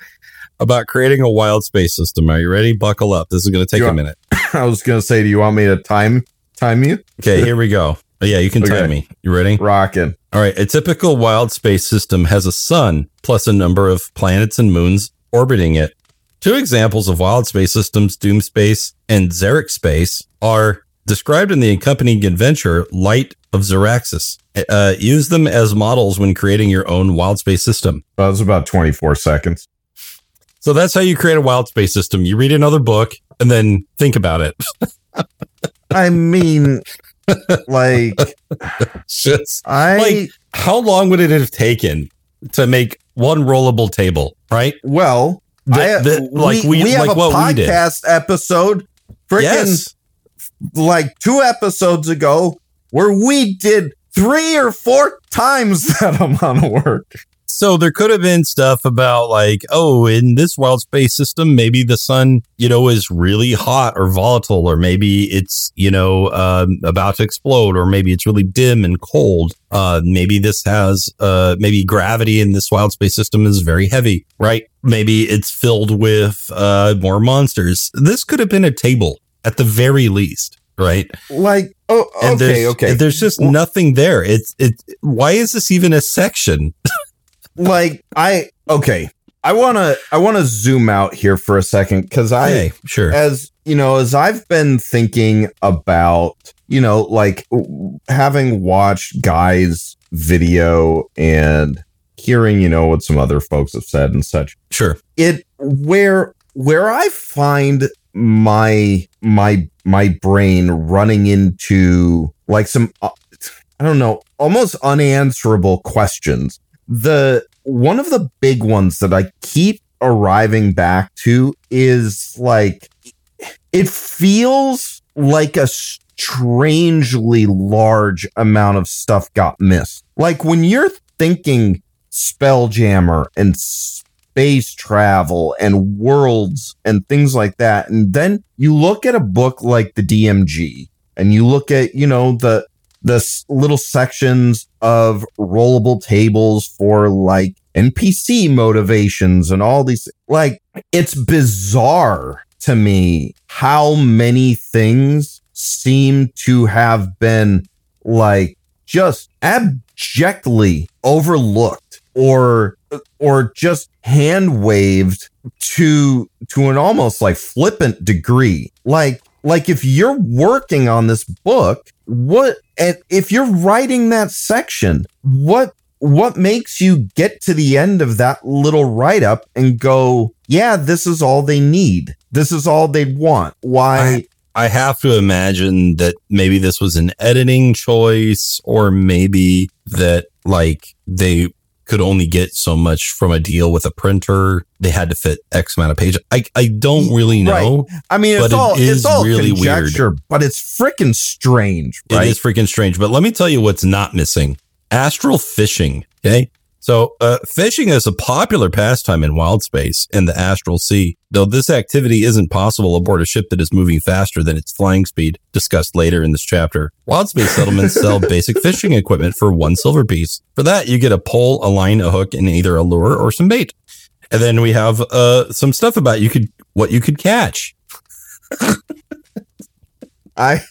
about creating a wild space system. Are you ready? Buckle up. This is going to take You a are- minute. I was gonna say, do you want me to time time you? Okay, here we go. Oh, yeah, you can Okay. time me. You ready? Rocking. All right. A typical wild space system has a sun plus a number of planets and moons orbiting it. Two examples of wild space systems, Doom Space and Xeric Space, are described in the accompanying adventure Light of Xaryxis. Uh, use them as models when creating your own wild space system. That was about 24 seconds. So that's how you create a wild space system. You read another book and then think about it. I mean, like Just I Like- how long would it have taken to make one rollable table, right? well, The- I, the- like we, we have like a we podcast episode, freaking Yes. like two episodes ago, where we did three or four times that amount of work. So there could have been stuff about like, oh, in this wild space system, maybe the sun, you know, is really hot or volatile, or maybe it's, you know, um, about to explode, or maybe it's really dim and cold. Uh, maybe this has, uh, maybe gravity in this wild space system is very heavy, right? Maybe it's filled with, uh, more monsters. This could have been a table at the very least, right? Like, oh, And okay, there's, okay. There's just nothing there. It's, it, why is this even a section? like I okay. I want to I want to zoom out here for a second cuz I Hey, sure. as you know as I've been thinking about, you know, like having watched Guy's video and hearing, you know, what some other folks have said and such. Sure. It where where I find my my my brain running into like some uh, I don't know, almost unanswerable questions. The one of the big ones that I keep arriving back to is like it feels like a strangely large amount of stuff got missed. Like when you're thinking Spelljammer and space travel and worlds and things like that, and then you look at a book like the DMG and you look at, you know, the the little sections of rollable tables for like NPC motivations and all these like it's bizarre to me how many things seem to have been like just abjectly overlooked or or just hand waved to to an almost like flippant degree. Like like if you're working on this book what and if you're writing that section what what makes you get to the end of that little write up and go yeah this is all they need. This is all they want. Why I have to imagine that maybe this was an editing choice, or maybe that like they could only get so much from a deal with a printer. They had to fit X amount of pages. I, I don't really know. i mean it's but it all is it's all really weird. conjecture but it's freaking strange right It is freaking strange. But let me tell you what's not missing astral fishing. Okay. So, uh, fishing is a popular pastime in wild space in the astral sea, though this activity isn't possible aboard a ship that is moving faster than its flying speed, discussed later in this chapter. Wild space settlements sell basic fishing equipment for one silver piece. For that, you get a pole, a line, a hook, and either a lure or some bait. And then we have uh, some stuff about you could what you could catch. I,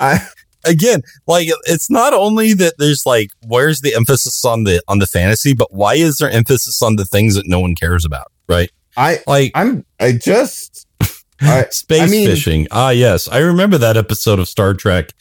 I, again, like it's not only that there's like where's the emphasis on the on the fantasy, but why is there emphasis on the things that no one cares about, right? I, Like I'm, I just, I, space I mean- fishing. Ah, yes, I remember that episode of Star Trek.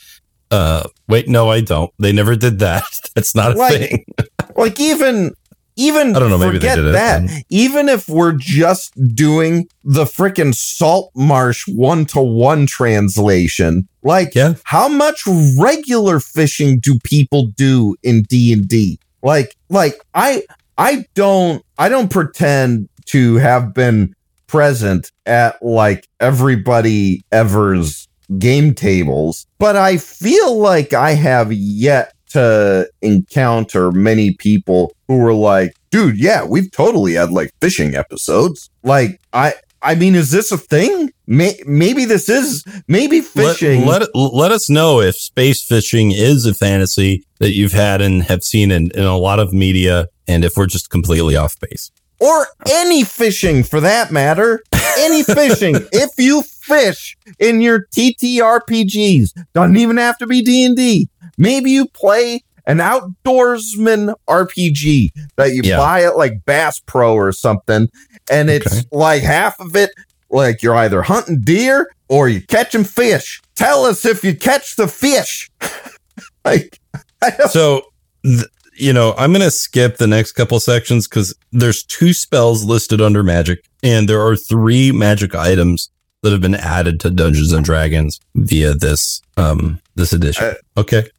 Uh, wait, no, I don't. They never did that. That's not a Like, thing. like even, even I don't know, maybe they forget did it that. then. Even if we're just doing the freaking salt marsh one to one translation, like Yeah. how much regular fishing do people do in D and D? Like, like I, I don't, I don't pretend to have been present at like everybody ever's game tables, but I feel like I have yet to encounter many people who were like, dude, yeah, we've totally had like fishing episodes. Like, I, I mean, is this a thing? May- maybe this is, maybe fishing. Let, let let us know if space fishing is a fantasy that you've had and have seen in, in a lot of media, and if we're just completely off base. or any fishing for that matter. Any fishing. if you fish in your TTRPGs, doesn't even have to be D&D. Maybe you play an outdoorsman RPG that you Yeah. buy at like Bass Pro or something and it's Okay. like half of it like you're either hunting deer or you're catching fish. Tell us if you catch the fish. like So, th- you know, I'm going to skip the next couple sections because there's two spells listed under magic, and there are three magic items that have been added to Dungeons and Dragons via this um this edition. Uh, okay.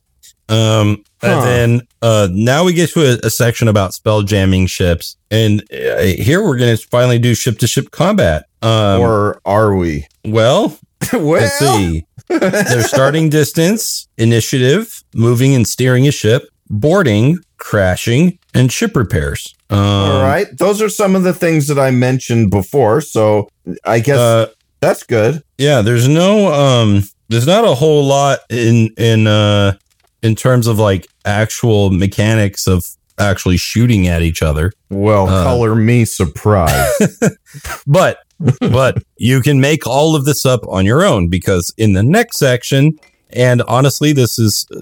Um, Huh. and then uh, now we get to a, a section about spell jamming ships, and uh, here we're going to finally do ship to ship combat. Um, or are we? well, well, let's see. Their starting distance, initiative, moving and steering a ship, boarding, crashing, and ship repairs. Um, All right. Those are some of the things that I mentioned before. So I guess Uh, that's good. yeah, there's no um there's not a whole lot in in uh in terms of like actual mechanics of actually shooting at each other. Well, Uh. color me surprised. But but you can make all of this up on your own because in the next section and honestly this is uh,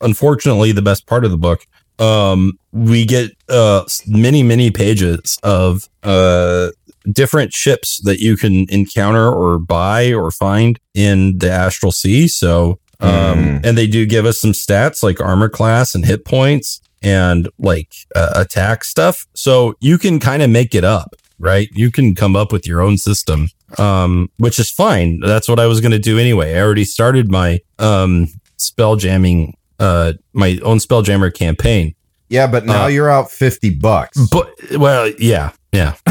unfortunately the best part of the book um we get uh many many pages of uh different ships that you can encounter or buy or find in the astral sea so um Mm. and they do give us some stats like armor class and hit points and like uh, attack stuff. So you can kind of make it up right? You can come up with your own system um which is fine. That's what i was going to do anyway. I already started my um spell jamming uh my own spell jammer campaign. Yeah, but now Uh, you're out 50 bucks. but well yeah yeah.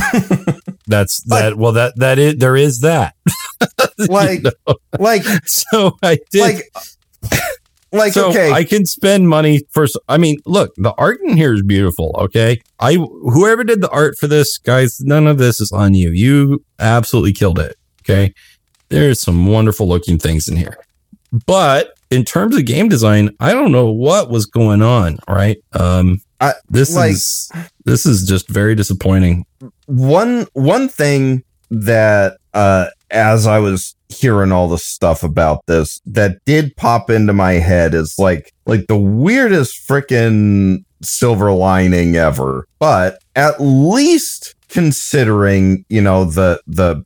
That's that well that that is there is that You Like- know? like, so i did like, like, so okay. I can spend money for. i mean, look, the art in here is beautiful. Okay, I whoever did the art for this, guys, none of this is on you. You absolutely killed it. Okay, there's some wonderful looking things in here, but in terms of game design, I don't know what was going on. Right? Um, I- this like- is this is just very disappointing. one one thing that uh as I was hearing all the stuff about this that did pop into my head is like like the weirdest freaking silver lining ever. But at least considering you know the the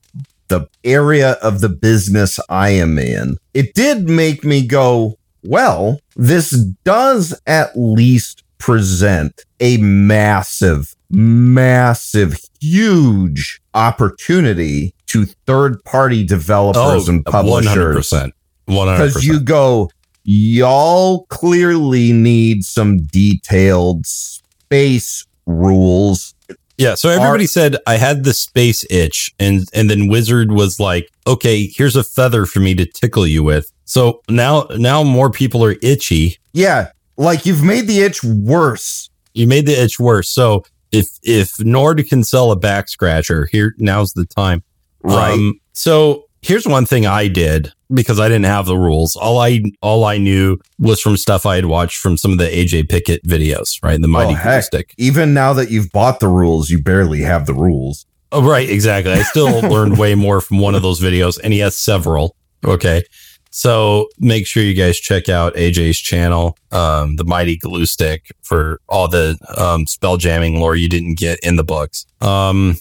the area of the business I am in it did make me go well this does at least present a massive massive, huge opportunity to third party developers oh, and publishers. 100%. 100%. Because you go, y'all clearly need some detailed space rules. Yeah, so everybody said I had the space itch, and and then Wizard was like, "Okay, here's a feather for me to tickle you with." So now now more people are itchy. Yeah, like you've made the itch worse You made the itch worse. So if if Nord can sell a back scratcher, here now's the time. Right. Um, so here's one thing I did because I didn't have the rules. All I all I knew was from stuff I had watched from some of the AJ Pickett videos, right? The Mighty Oh. Stick. Even now that you've bought the rules, you barely have the rules. Oh, right, exactly. I still learned way more from one of those videos, and he has several. Okay. So make sure you guys check out AJ's channel, um, the Mighty Glue Stick, for all the um, spell jamming lore you didn't get in the books. Um,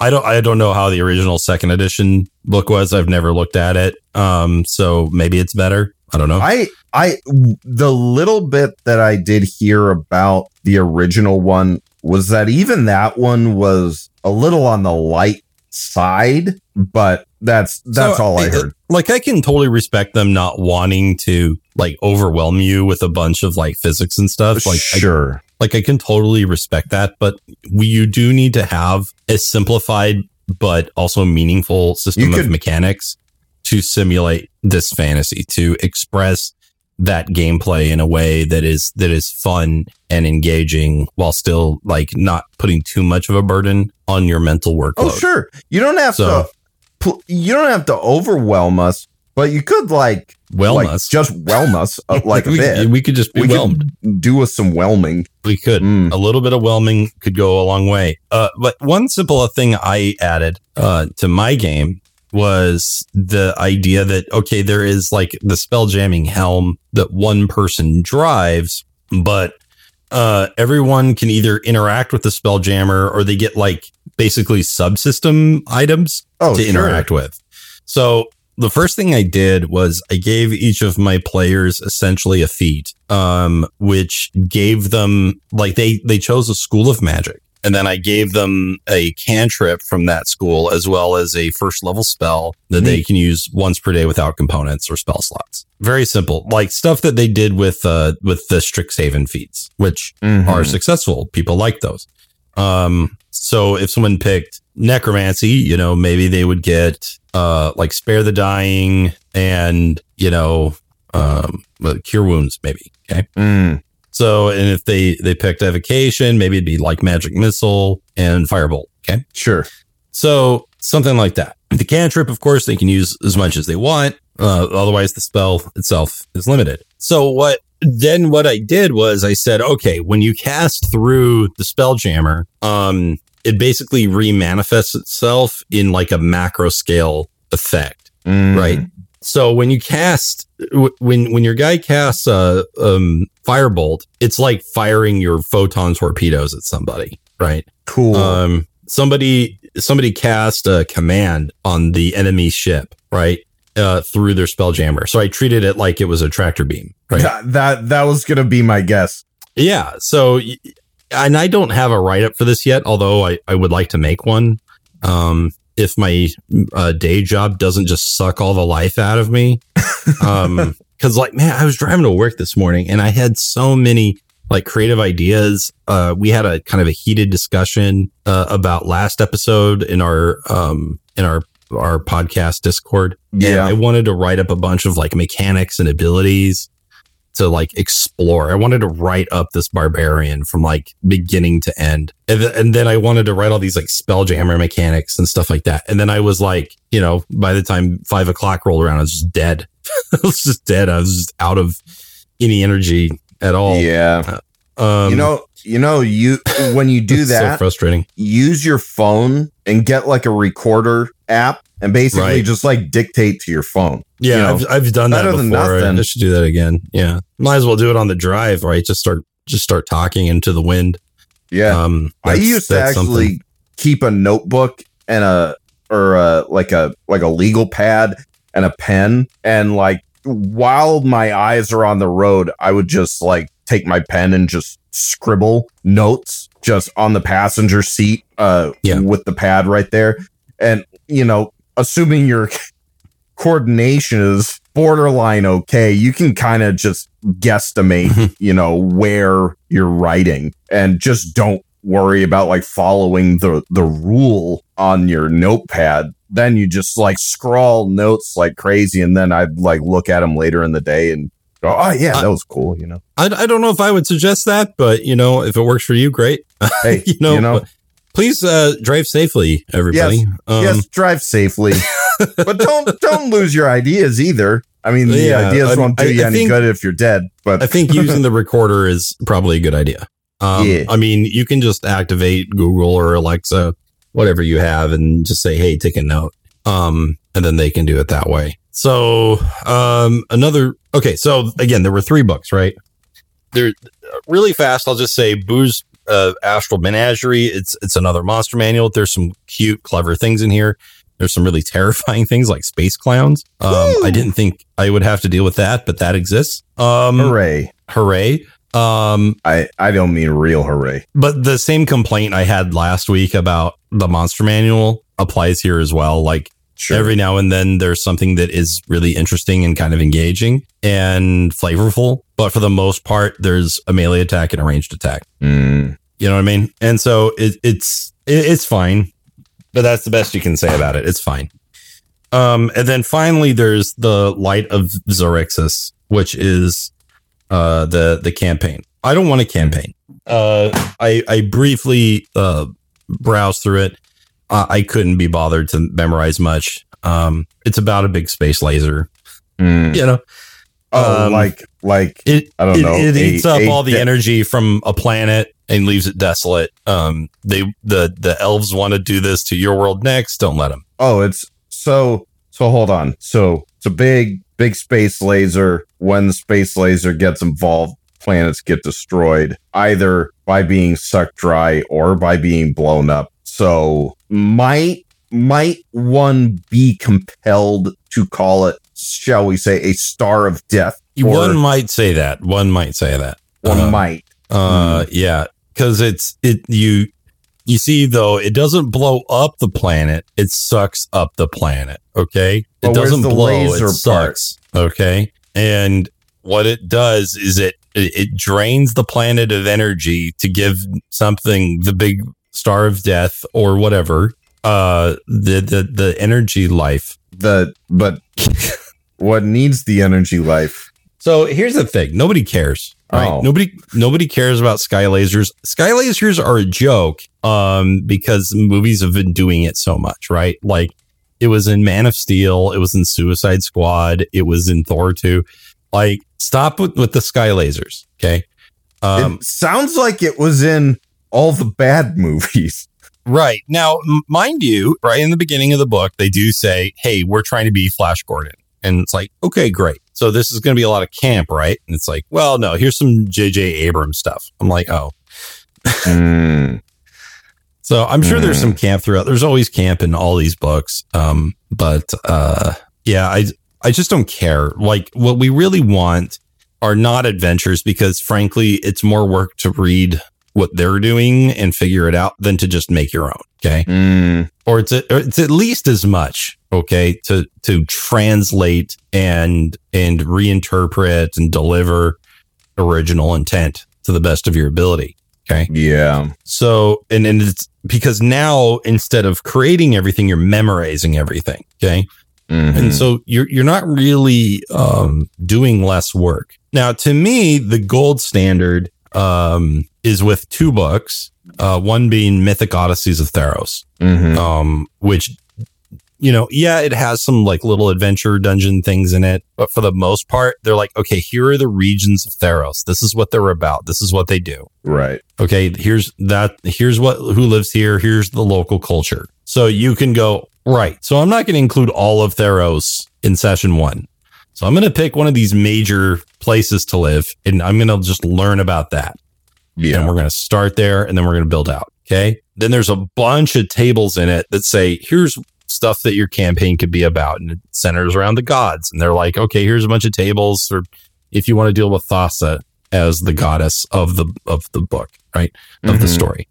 I don't, I don't know how the original second edition book was. I've never looked at it. Um, so maybe it's better. I don't know. I I the little bit that I did hear about the original one was that even that one was a little on the light side, but that's that's So, all I heard. like I can totally respect them not wanting to like overwhelm you with a bunch of like physics and stuff. Like I sure. Like I can totally respect that, but we, you do need to have a simplified but also meaningful system of mechanics to simulate this fantasy to express that gameplay in a way that is that is fun and engaging while still like not putting too much of a burden on your mental workload. Oh sure. You don't have So- to you don't have to overwhelm us, but you could like Well, like, just whelm us uh, like a we, bit. we could just be We whelmed. do with some whelming. We could. Mm. A little bit of whelming could go a long way. Uh, but one simple thing I added uh, to my game was the idea that, okay, there is like the spell jamming helm that one person drives, but uh, everyone can either interact with the spell jammer or they get like basically subsystem items Oh, to sure. interact with. So the first thing I did was I gave each of my players essentially a feat, um, which gave them like they they chose a school of magic. And then I gave them a cantrip from that school as well as a first level spell that they can use once per day without components or spell slots. Very simple, like stuff that they did with uh with the Strixhaven feats, which Mhm. are successful. People like those. Um, so if someone picked necromancy, you know, maybe they would get uh like spare the dying and you know um well, cure wounds maybe. Okay. Mm. So and if they they picked evocation, maybe it'd be like magic missile and firebolt. Okay. Sure. So something like that. The cantrip, of course, they can use as much as they want. Uh, otherwise, the spell itself is limited. So what then? What I did was I said, okay, when you cast through the spell jammer, um, it basically remanifests itself in like a macro scale effect Mm. right? So when you cast, w- when when your guy casts a um, firebolt, it's like firing your photon torpedoes at somebody, right? Cool. Um, somebody somebody cast a command on the enemy ship, right? Uh, through their spell jammer. So I treated it like it was a tractor beam, right? that, that that was gonna be my guess. Yeah. So, and I don't have a write up for this yet, although I, I would like to make one. Um, if my uh, day job doesn't just suck all the life out of me. Um, cause like, man, I was driving to work this morning and I had so many like creative ideas. Uh, we had a kind of a heated discussion, uh, about last episode in our, um, in our, our podcast Discord. Yeah. I wanted to write up a bunch of like mechanics and abilities to like explore. I wanted to write up this barbarian from like beginning to end. And, th- and then I wanted to write all these like spelljammer mechanics and stuff like that. And then I was like, you know, by the time five o'clock rolled around, I was just dead. I was just dead. I was just out of any energy at all. yeah. Um, you know, you know, you when you do it's so that, frustrating. use your phone and get like a recorder app and basically Right. just like dictate to your phone. Yeah, you know, I've, I've done that better than before. I should do that again. Yeah, might as well do it on the drive, right? Just start, just start talking into the wind. Yeah. Um, I used to actually something. keep a notebook and a or a, like a like a legal pad and a pen and like while my eyes are on the road, I would just like take my pen and just scribble notes just on the passenger seat uh Yeah. with the pad right there. And you know, assuming your coordination is borderline okay, you can kind of just guesstimate, you know, where you're writing and just don't worry about like following the the rule on your notepad. Then you just like scrawl notes like crazy and then I'd like look at them later in the day and Oh yeah, that was cool. You know, I, I don't know if I would suggest that, but you know, if it works for you, great. hey, you know, you know, please uh, drive safely, everybody. Um, yes, drive safely, but don't don't lose your ideas either. I mean, the Yeah, ideas I- won't do I- you I any think- good if you're dead. But I think using the recorder is probably a good idea. Um, Yeah. I mean, you can just activate Google or Alexa, whatever you have, and just say, "Hey, take a note," um, and then they can do it that way. So, um, another okay. So again, there were three books, right? They're really fast. I'll just say, Boo's uh, Astral Menagerie. It's it's another monster manual. There's some cute, clever things in here. There's some really terrifying things like space clowns. Um, Woo! I didn't think I would have to deal with that, but that exists. Um, hooray! hooray. Um, I I don't mean real hooray. but the same complaint I had last week about the monster manual applies here as well. Like Sure. every now and then there's something that is really interesting and kind of engaging and flavorful. But for the most part, there's a melee attack and a ranged attack. Mm, You know what I mean? And so it, it's it, it's fine, but that's the best you can say about it. It's fine. Um, and then finally, there's the Light of Xaryxis, which is uh the the campaign. I don't want a campaign. Uh, I I briefly uh browsed through it. Uh, I couldn't be bothered to memorize much. Um, it's about a big space laser. mm. You know, Oh, Um, like like it I don't it, know, It a- eats up a all the de- energy from a planet and leaves it desolate. Um, they the the elves want to do this to your world next. Don't let them. oh, it's so so. Hold on. So it's a big big space laser. When the space laser gets involved, planets get destroyed either by being sucked dry or by being blown up. So might might one be compelled to call it, shall we say, a star of death? Or One might say that. One might say that. one uh, might. Uh, yeah, because it's it you you see though it doesn't blow up the planet. It sucks up the planet. Okay, But it doesn't blow. It part? sucks. Okay, and what it does is it it drains the planet of energy to give something the big star of death or whatever uh the the the energy life The but what needs the energy life? So here's the thing: nobody cares. Right? Oh. Nobody nobody cares about sky lasers. Sky lasers are a joke, um, because movies have been doing it so much, right? Like it was in Man of Steel, it was in Suicide Squad, it was in Thor 2. Like, stop with, with the sky lasers, okay? Um, it sounds like it was in all the bad movies. Right. Now, m- mind you, right in the beginning of the book, they do say, Hey, we're trying to be Flash Gordon. And it's like, okay, great. So this is going to be a lot of camp, right? And it's like, well, no, here's some JJ Abrams stuff. I'm like, oh. Mm, So I'm sure there's some camp throughout. There's always camp in all these books. Um, but uh, yeah, I I just don't care. Like what we really want are not adventures because frankly, it's more work to read what they're doing and figure it out than to just make your own. Okay. mm, or it's a, or it's at least as much okay to to translate and and reinterpret and deliver original intent to the best of your ability okay yeah. so and and it's because now instead of creating everything you're memorizing everything okay Mhm. and so you're you're not really um, doing less work. Now, to me, the gold standard um, is with two books. Uh, one being Mythic Odysseys of Theros, Mhm. um, which you know, yeah, it has some like little adventure dungeon things in it, but for the most part, they're like, okay, here are the regions of Theros. This is what they're about. This is what they do right. okay here's that here's what who lives here here's the local culture so you can go right so i'm not going to include all of theros in session one so i'm going to pick one of these major places to live and i'm going to just learn about that Yeah. and we're going to start there and then we're going to build out okay then there's a bunch of tables in it that say here's stuff that your campaign could be about and it centers around the gods and they're like okay here's a bunch of tables for if you want to deal with thassa as the goddess of the of the book right of the Mhm. story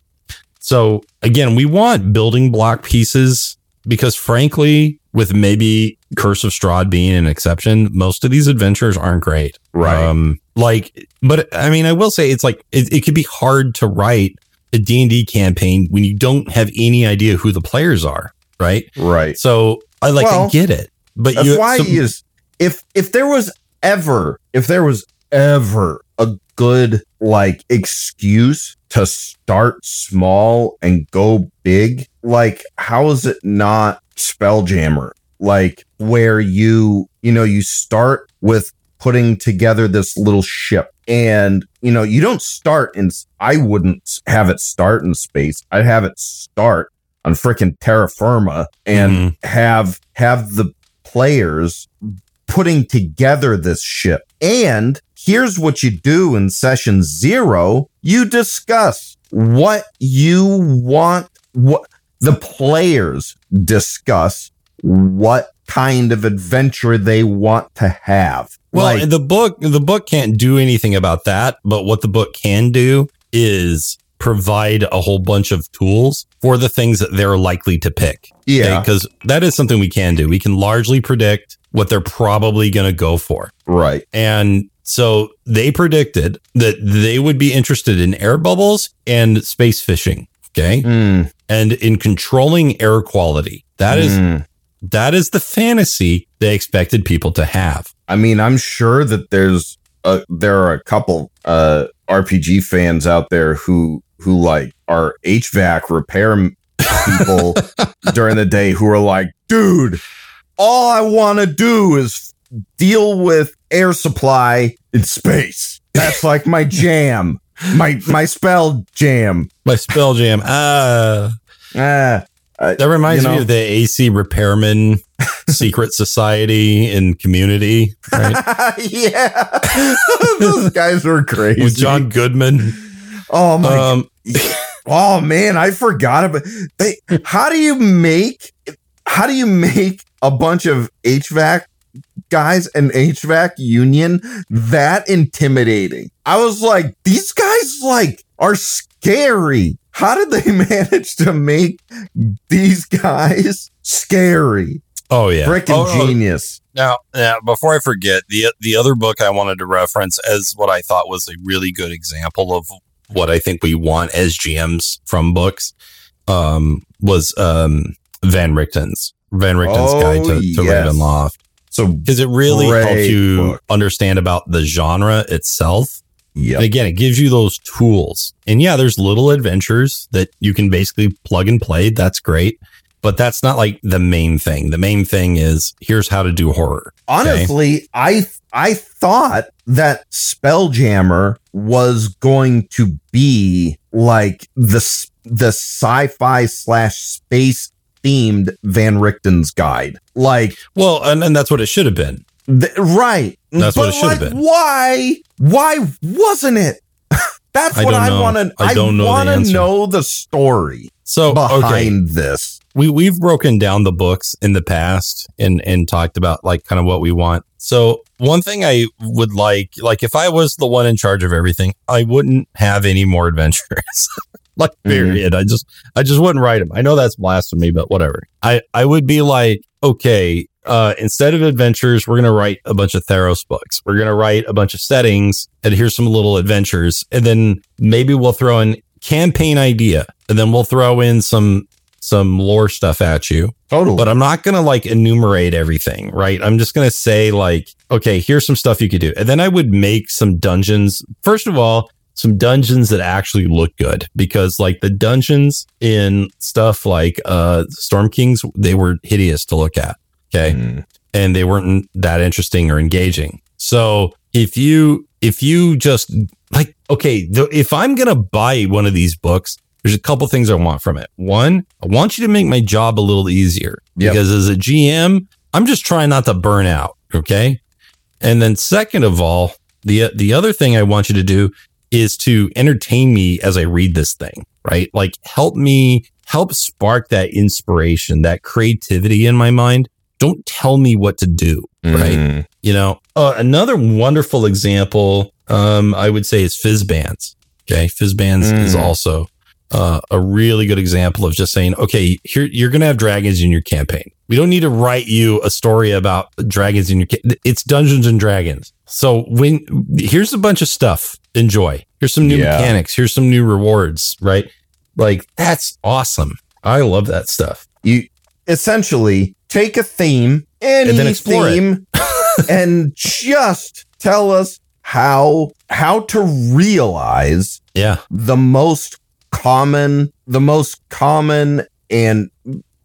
so again we want building block pieces because frankly with maybe curse of strahd being an exception most of these adventures aren't great Right. um, like, but I mean, I will say it's like it, it could be hard to write a D and D campaign when you don't have any idea who the players are, right? right. So I like I get it, but That's you why so- is. If if there was ever, if there was ever a good like excuse to start small and go big, like how is it not Spelljammer? Like where you, you know, you start with putting together this little ship. And you know you don't start in i wouldn't have it start in space. I'd have it start on freaking terra firma and mm-hmm. have have the players putting together this ship. And here's what you do in session zero. You discuss what you want what the players discuss what kind of adventure they want to have. Well, like, the book the book can't do anything about that, but what the book can do is provide a whole bunch of tools for the things that they're likely to pick. Yeah. Because okay? that is something we can do. We can largely predict what they're probably going to go for. Right. And so they predicted that they would be interested in air bubbles and space fishing. Okay. Mm. And in controlling air quality. That mm. is that is the fantasy they expected people to have. I mean, I'm sure that there's a, there are a couple uh, RPG fans out there who who like are HVAC repair people during the day who are like, dude, all I want to do is deal with air supply in space. That's like my jam. My my spell jam. My spell jam. Ah. Uh, that reminds you know, me of the AC Repairman Secret Society and Community, right? yeah, those guys were crazy. With John Goodman. Oh my! Um, oh man, I forgot about. They, how do you make? How do you make a bunch of HVAC guys and HVAC union that intimidating? I was like, these guys like are scary. How did they manage to make these guys scary? Oh yeah, freaking oh, oh, genius. Now, now, before I forget, the the other book I wanted to reference as what I thought was a really good example of what I think we want as GMs from books um, was um, Van Richten's Van Richten's oh, Guide to, to yes. Ravenloft. So because it really helps you book. understand about the genre itself yeah. Again, it gives you those tools. And yeah, there's little adventures that you can basically plug and play. That's great. But that's not like the main thing. The main thing is here's how to do horror. Honestly, okay? I I thought that Spelljammer was going to be like the the sci-fi slash space themed Van Richten's guide. Like, well, and, and that's what it should have been. Th- right. That's but what it should like, have been. Why? Why wasn't it? That's I what I want to. I don't I want to know the story. So behind okay. this, we we've broken down the books in the past and and talked about like kind of what we want. So one thing I would like, like if I was the one in charge of everything, I wouldn't have any more adventures. like mm-hmm. period. Mm-hmm. I just I just wouldn't write them. I know that's blasphemy, but whatever. I I would be like, okay, uh, instead of adventures, we're going to write a bunch of Theros books. We're going to write a bunch of settings and here's some little adventures. And then maybe we'll throw in campaign idea and then we'll throw in some, some lore stuff at you. Totally. But I'm not going to like enumerate everything, right? I'm just going to say like, okay, here's some stuff you could do. And then I would make some dungeons. First of all, some dungeons that actually look good because like the dungeons in stuff like uh Storm King's, they were hideous to look at. Okay. Mm. And they weren't that interesting or engaging. So if you, if you just like, okay, the, if I'm going to buy one of these books, there's a couple things I want from it. One, I want you to make my job a little easier yep. because as a GM, I'm just trying not to burn out. Okay. And then second of all, the, the other thing I want you to do is to entertain me as I read this thing, right? Like help me help spark that inspiration, that creativity in my mind don't tell me what to do. Right. Mm. You know, uh, another wonderful example, um, I would say is Fizban's. Okay. Fizban's mm. is also uh, a really good example of just saying, okay, here you're going to have dragons in your campaign. We don't need to write you a story about dragons in your. Ca- it's Dungeons and Dragons. So when here's a bunch of stuff. Enjoy. Here's some new yeah. mechanics. Here's some new rewards. Right. Like that's awesome. I love that stuff. You essentially take a theme, any and then theme, and just tell us how how to realize Yeah. the most common the most common and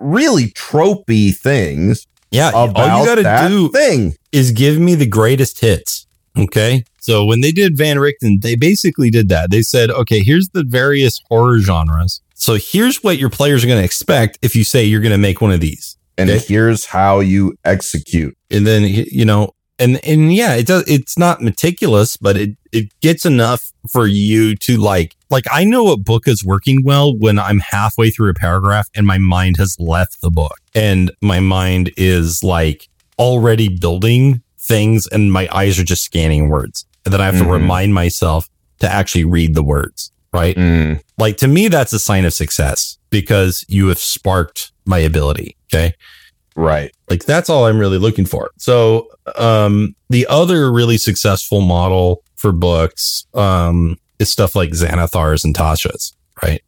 really tropey things Yeah. all you got to do thing. is give me the greatest hits. Okay. So when they did Van Richten, they basically did that. They said, okay, here's the various horror genres. So here's what your players are going to expect if you say you're going to make one of these. And Okay. here's how you execute. And then, you know, and, and yeah, it does, it's not meticulous, but it, it gets enough for you to like, like I know a book is working well when I'm halfway through a paragraph and my mind has left the book and my mind is like already building things and my eyes are just scanning words. And then I have to Mhm. remind myself to actually read the words, right? Mm, Like to me, that's a sign of success because you have sparked my ability. Okay. Right. Like that's all I'm really looking for. So, um, the other really successful model for books, um, is stuff like Xanathar's and Tasha's, right?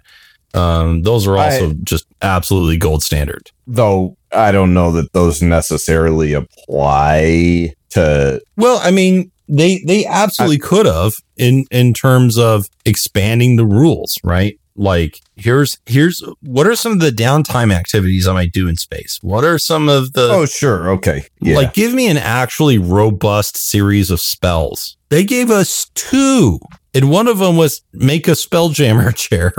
Um, those are also just absolutely gold standard. Though I don't know that those necessarily apply to Well, I mean, they they absolutely could have in in terms of expanding the rules, right? Like here's here's what are some of the downtime activities I might do in space? What are some of the Oh sure, okay. Yeah. like give me an actually robust series of spells. They gave us two. And one of them was make a spelljammer chair.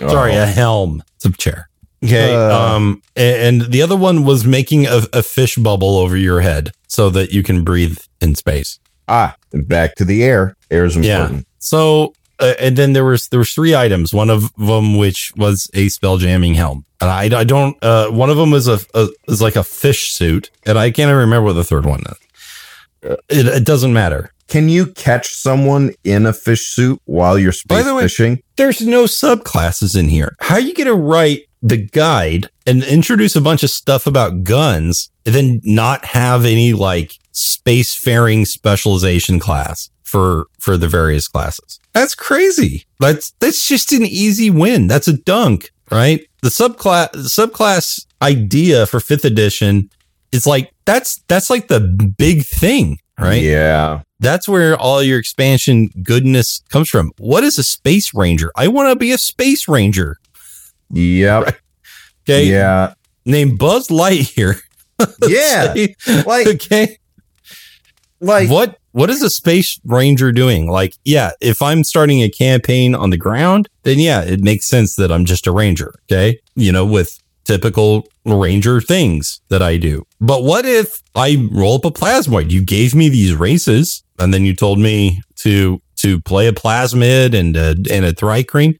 Sorry, Oh. a helm. It's a chair. Okay. Uh. um, a- and, the other one was making a, a fish bubble over your head so that you can breathe in space. Ah, back to the air. Air is important. So, uh, and then there was there was three items. One of them which was a spell jamming helm, and I, I don't. Uh, one of them was a, a is like a fish suit, and I can't even remember what the third one is. Uh, It, it doesn't matter. Can you catch someone in a fish suit while you're space By the way- fishing? There's no subclasses in here. How are you going to write the guide and introduce a bunch of stuff about guns and then not have any like spacefaring specialization class for for the various classes? That's crazy. That's that's just an easy win. That's a dunk, right? The subclass the subclass idea for 5th edition is like that's that's like the big thing, right? Yeah. That's where all your expansion goodness comes from. What is a space ranger? I want to be a space ranger. Yep. Okay. Yeah. Name Buzz Lightyear. Yeah. Like okay. like what what is a space ranger doing? Like, yeah, if I'm starting a campaign on the ground, then yeah, it makes sense that I'm just a ranger. Okay. You know, with typical ranger things that I do. But what if I roll up a plasmoid? You gave me these races and then you told me to to play a plasmoid and a and a Thri-kreen.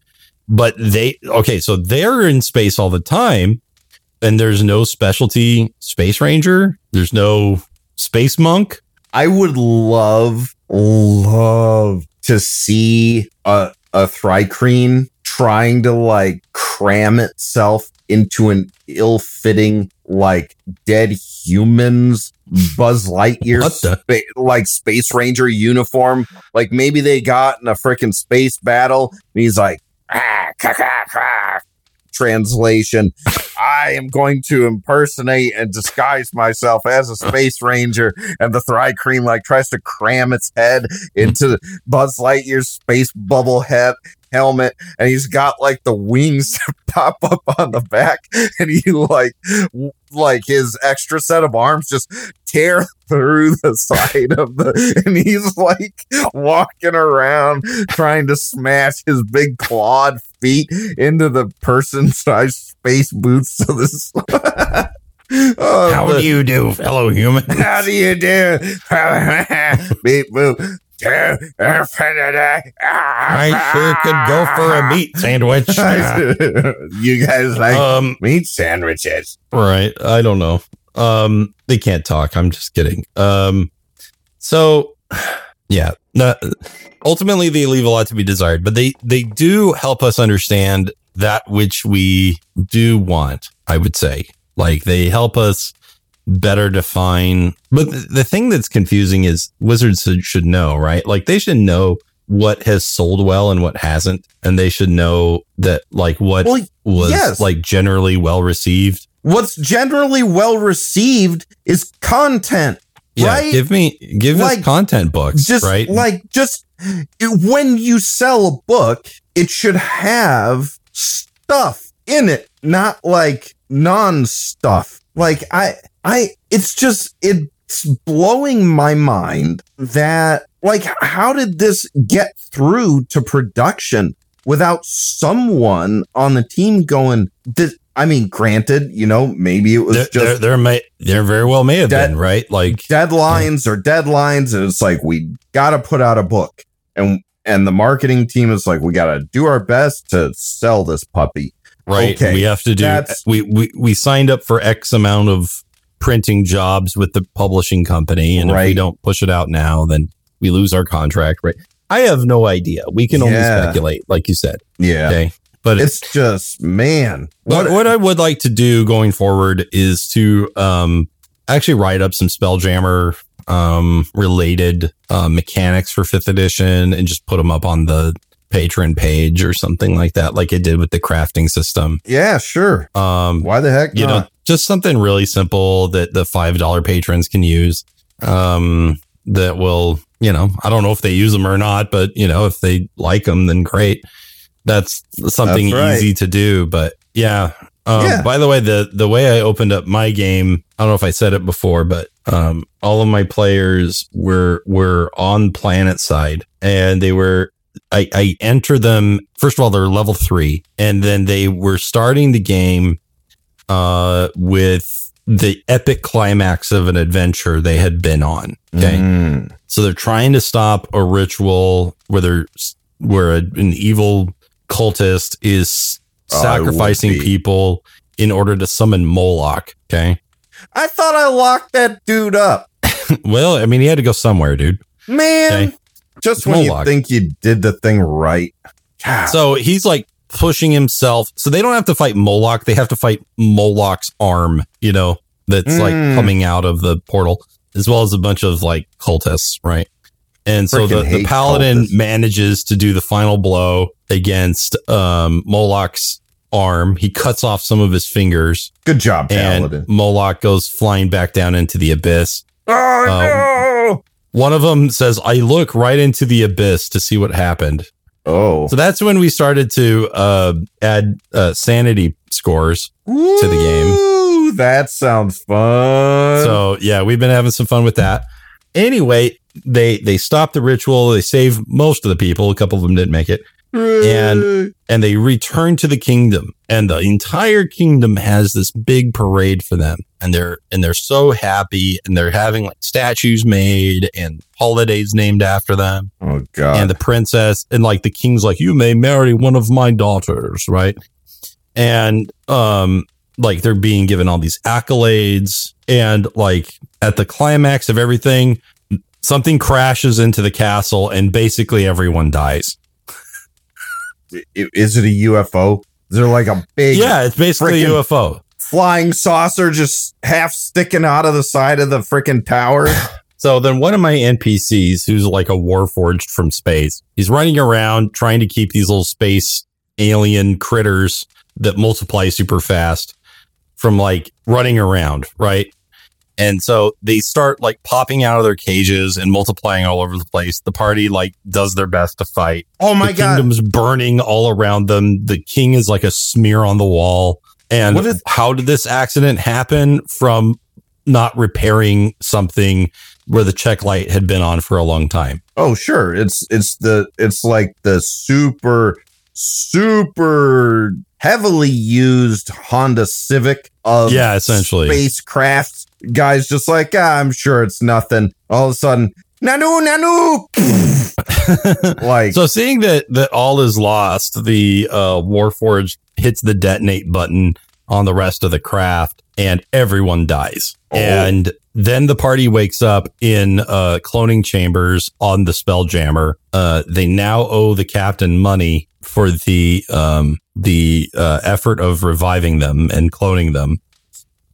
But they okay, so they're in space all the time, and there's no specialty space ranger. There's no space monk. I would love, love to see a a Thri-kreen trying to like cram itself into an ill-fitting like dead humans Buzz Lightyear spa- like space ranger uniform. Like maybe they got in a freaking space battle and he's like ah. Translation. I am going to impersonate and disguise myself as a space ranger and the Thri-kreen like tries to cram its head into Buzz Lightyear's space bubble head helmet and he's got like the wings pop up on the back and he like like his extra set of arms just tear through the side of the and he's like walking around trying to smash his big clawed feet into the person sized space boots of this oh, How the- do you do, fellow human? how do you do? Beep boop. I sure could go for a meat sandwich. you guys like um, meat sandwiches? right. I don't know. Um, they can't talk. I'm just kidding. Um, so yeah, no, ultimately they leave a lot to be desired, but they, they do help us understand that which we do want, I would say. Like they help us better define. But the, the thing that's confusing is wizards should, should know, right? Like they should know what has sold well and what hasn't. And they should know that like what Well, was yes. like generally well received. what's generally well received is content. Yeah, right? give me give Like, us content books, just right? like just when you sell a book, it should have stuff in it, not like non-stuff. Like I I it's just it's blowing my mind that like how did this get through to production without someone on the team going this I mean, granted, you know, maybe it was there, just there, there may there very well may have That- been right. Like deadlines or deadlines and it's like we got to put out a book and and the marketing team is like we got to do our best to sell this puppy right, okay, we have to do. We, we we signed up for X amount of printing jobs with the publishing company, and if we don't push it out now, then we lose our contract. Right? I have no idea. We can only speculate, like you said. yeah Okay, but it's just man What, what I would like to do going forward is to um, actually write up some Spelljammer um, related uh, mechanics for fifth edition and just put them up on the Patreon page or something like that, like it did with the crafting system. yeah sure Um, why the heck you know, just something really simple that the five dollar patrons can use. Um, that will, you know, I don't know if they use them or not, but you know, if they like them, then great. That's something That's right. easy to do. But yeah. Um, Yeah. By the way, the the way I opened up my game, I don't know if I said it before, but um, all of my players were were on planet side, and they were. I, I enter them. First of all, they're level three, and then they were starting the game uh, with the epic climax of an adventure they had been on. Okay. Mm. So they're trying to stop a ritual where they're, where a, an evil cultist is sacrificing be. people in order to summon Moloch. Okay. i thought i locked that dude up well, I mean, he had to go somewhere, dude. man Okay. just It's when Moloch. you think you did the thing right God. So he's like pushing himself. So they don't have to fight Moloch. They have to fight Moloch's arm, you know, that's like Mm. coming out of the portal, as well as a bunch of like cultists, right? And so the, the paladin cultists. manages to do the final blow against um, Moloch's arm. He cuts off some of his fingers, good job and paladin Moloch goes flying back down into the abyss. oh no One of them says, I look right into the abyss to see what happened. oh So that's when we started to uh, add uh, sanity scores. to the game. That sounds fun So yeah, we've been having some fun with that. Anyway, they they stopped the ritual. They saved most of the people. A couple of them didn't make it, and- and they returned to the kingdom. And the entire kingdom has this big parade for them, and they're and they're so happy, and they're having like statues made and holidays named after them. oh god and the princess and like the king's like you may marry one of my daughters right and um like they're being given all these accolades and like at the climax of everything something crashes into the castle and basically everyone dies is it a UFO? Is there like a big yeah it's basically a ufo flying saucer just half sticking out of the side of the freaking tower? So then one of my NPCs, who's like a warforged from space, he's running around trying to keep these little space alien critters that multiply super fast from like running around, right? And so they start like popping out of their cages and multiplying all over the place. The party like does their best to fight. Oh my the god! kingdom's burning all around them. The king is like a smear on the wall. And What is- how did this accident happen from not repairing something where the check light had been on for a long time? Oh sure, it's it's the it's like the super super heavily used Honda Civic of Yeah, essentially. spacecraft guys. Just like ah, I'm sure it's nothing. All of a sudden, nanu nanu. like So seeing that that all is lost, the uh, Warforged hits the detonate button on the rest of the craft, and everyone dies. Oh. And then the party wakes up in uh, cloning chambers on the Spelljammer. Uh, they now owe the captain money for the um, the uh, effort of reviving them and cloning them,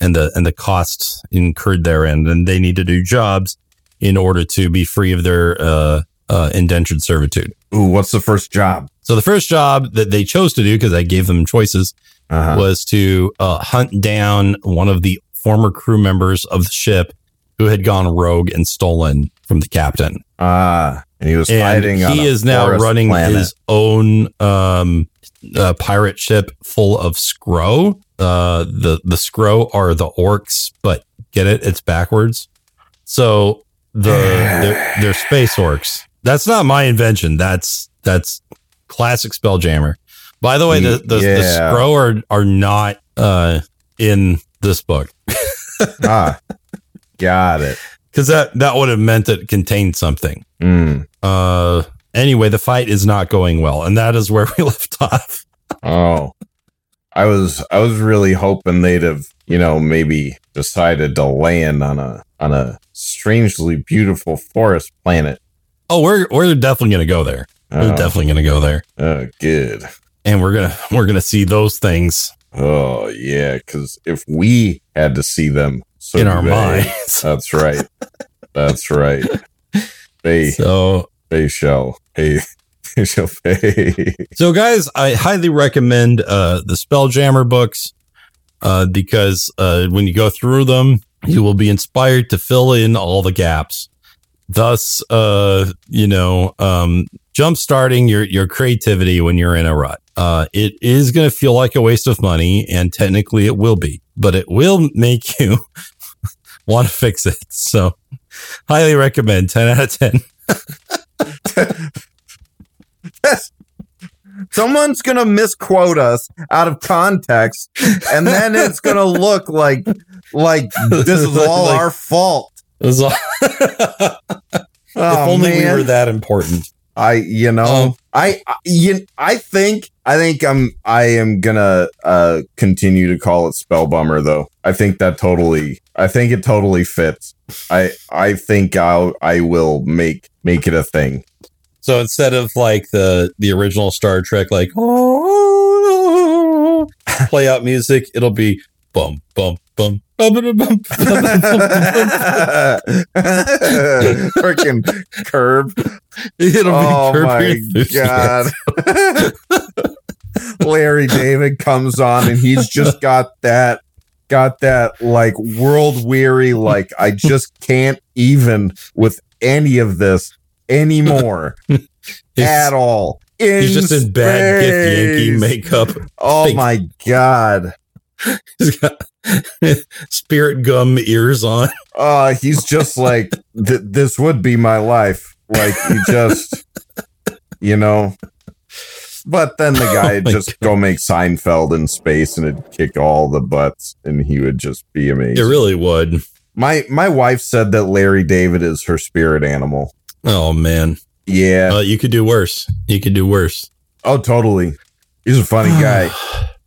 and the and the costs incurred therein. And they need to do jobs in order to be free of their uh, uh, indentured servitude. ooh, what's the first job? So the first job that they chose to do, because I gave them choices, Uh-huh. was to uh, hunt down one of the former crew members of the ship who had gone rogue and stolen from the captain. Ah, and he was And fighting. he is now running planet. his own um, uh, pirate ship full of Scro. Uh, the the Scro are the orcs, but get it? It's backwards. So the they're, they're space orcs. That's not my invention. That's that's classic Spelljammer. By the way, the the, the Yeah. Scro are are not uh, in this book ah, got it. because that that would have meant it contained something. Mm. Uh, anyway, the fight is not going well, and that is where we left off. Oh, I was I was really hoping they'd have you know maybe decided to land on a on a strangely beautiful forest planet. Oh, we're we're definitely gonna go there. We're Oh, definitely gonna go there, oh, good. and we're gonna we're gonna see those things Oh yeah, because if we had to see them so in our they. minds. That's right. That's right. They So, they shall pay. Shall pay. so guys, I highly recommend uh, the Spelljammer books uh, because uh, when you go through them, you will be inspired to fill in all the gaps. Thus, uh, you know, um, jump starting your your creativity when you're in a rut. Uh, it is going to feel like a waste of money, and technically it will be, but it will make you want to fix it. So, highly recommend. Ten out of ten. Someone's gonna misquote us out of context, and then it's gonna look like like this is all Like- our fault. All- Oh, if only man. we were that important. I you know Um, I I- you, I think I think I'm I am gonna uh continue to call it spell bummer though. I think that totally I think it totally fits. I I think I'll I will make make it a thing. So instead of like the the original Star Trek, like oh, play out music, it'll be bum bum bum. Freaking curb. It'll Oh be Curb my god. Larry David comes on and he's just got that got that like world weary like I just can't even with any of this anymore at all. he's just in bad Yankee makeup. Oh my god. He's got spirit gum ears on. Uh he's just like th- this would be my life. Like he just you know but then the guy Oh would my just go make Seinfeld in space and it'd kick all the butts and he would just be amazing. It really would. my my wife said that Larry David is her spirit animal. Oh man, Yeah. uh, you could do worse. You could do worse. oh totally. He's a funny guy.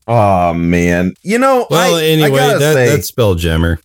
Oh man. You know, Well, I, I anyway, gotta that, say, that's Spelljammer.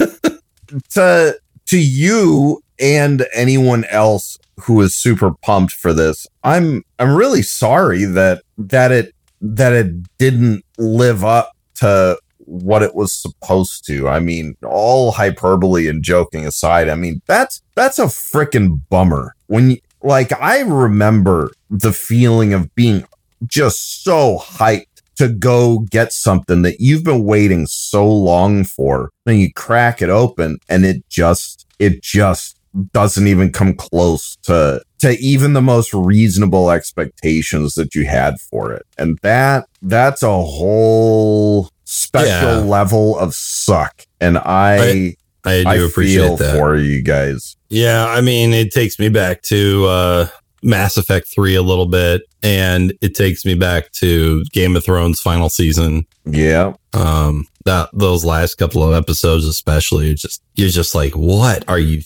to to you and anyone else who is super pumped for this i'm i'm really sorry that that it that it didn't live up to what it was supposed to i mean all hyperbole and joking aside i mean that's that's a freaking bummer when you like i remember the feeling of being just so hyped to go get something that you've been waiting so long for. Then you crack it open and it just it just doesn't even come close to to even the most reasonable expectations that you had for it. And that that's a whole special Yeah. level of suck. And I I do I, appreciate feel that. for you guys. Yeah, I mean, it takes me back to uh, Mass Effect 3 a little bit, and it takes me back to Game of Thrones final season. Yeah. Um, that those last couple of episodes, especially, it's just you're just like, what are you?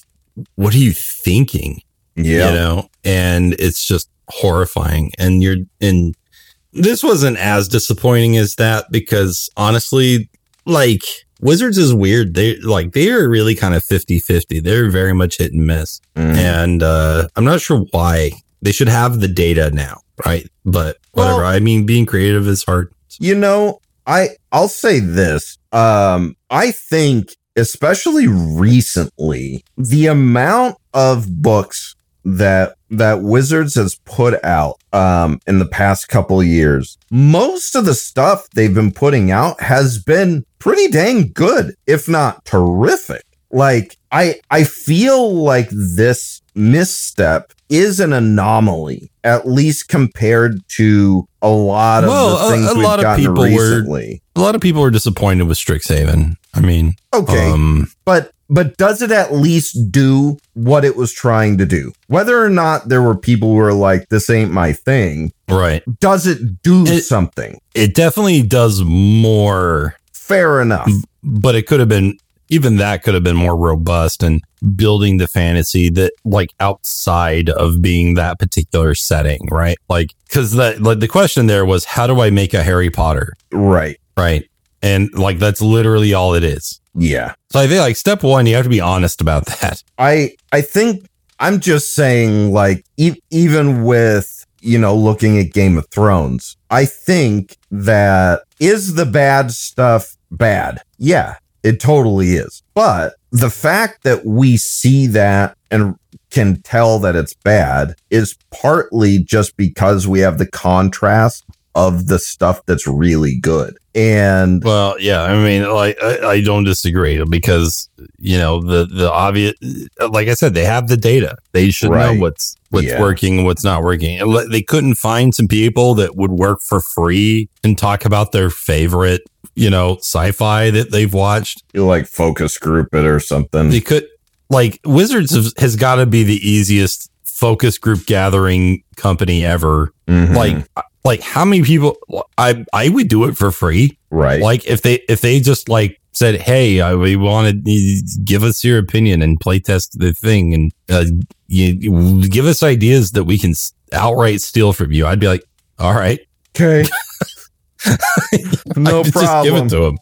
What are you thinking? Yeah. You know, and it's just horrifying. And you're and this wasn't as disappointing as that because honestly, like Wizards is weird. They like they are really kind of 50-50. They're very much hit and miss. Mhm. And uh I'm not sure why. They should have the data now, right? But whatever. Well- I mean, being creative is hard. You know, I I'll say this. Um I think especially recently the amount of books that that Wizards has put out um in the past couple years most of the stuff they've been putting out has been pretty dang good if not terrific. Like I I feel like this misstep is an anomaly, at least compared to a lot of Well, the a- things a we've lot of people were- A lot of people were disappointed with Strixhaven. I mean, Okay, um, but but does it at least do what it was trying to do? Whether or not there were people who were like, "This ain't my thing," right. does it do It- something? It definitely does more, Fair enough. but it could have been even that could have been more robust and building the fantasy that like outside of being that particular setting, right? Like because that like the question there was, how do I make a Harry Potter, Right. right? And like that's literally all it is. Yeah. So I think like step one, you have to be honest about that. I I think I'm just saying like e- even with you know looking at Game of Thrones, I think that is the bad stuff bad. Yeah, it totally is. But the fact that we see that and can tell that it's bad is partly just because we have the contrast of the stuff that's really good. And Well, yeah, I mean, like I, I don't disagree because you know the the obvious, like I said, they have the data. They should Right. know what's what's Yeah. working and what's not working. And they couldn't find some people that would work for free and talk about their favorite, you know, sci-fi that they've watched. you like focus group it or something. They could like Wizards has, has got to be the easiest focus group gathering company ever. Mhm. Like, like how many people? I I would do it for free. right. Like if they if they just like said, "Hey, I, we wanted to give us your opinion and play test the thing, and uh, you, you give us ideas that we can outright steal from you," I'd be like, "All right, Okay. no I'd Just give it to them.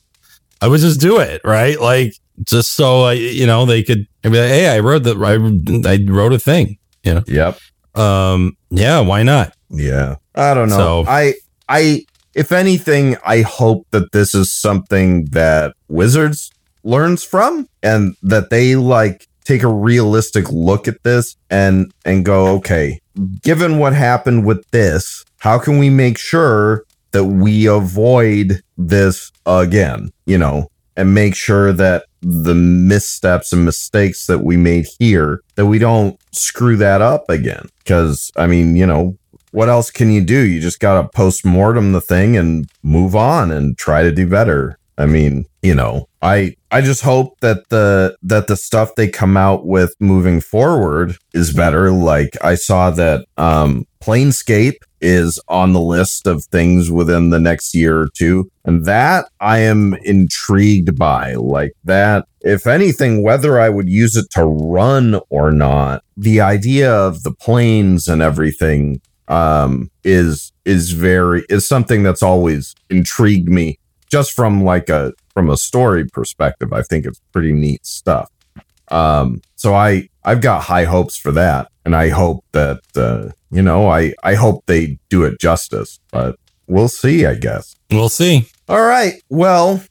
I would just do it, right? Like just so I, you know, they could I'd be like, "Hey, I wrote the I, I wrote a thing." Yeah. Yep. Um, yeah, why not? Yeah. I don't know. So- I I if anything, I hope that this is something that Wizards learns from and that they like take a realistic look at this and and go, okay, given what happened with this, how can we make sure that we avoid this again, you know, and make sure that the missteps and mistakes that we made here that we don't screw that up again because i mean you know what else can you do? You just gotta post-mortem the thing and move on and try to do better. I mean you know i i just hope that the that the stuff they come out with moving forward is better. Like i saw that um planescape is on the list of things within the next year or two and that i am intrigued by. Like that if anything whether i would use it to run or not the idea of the planes and everything um is is very is something that's always intrigued me just from like a from a story perspective i think it's pretty neat stuff um so i i've got high hopes for that and i hope that uh you know i i hope they do it justice but we'll see i guess We'll see. all right. Well,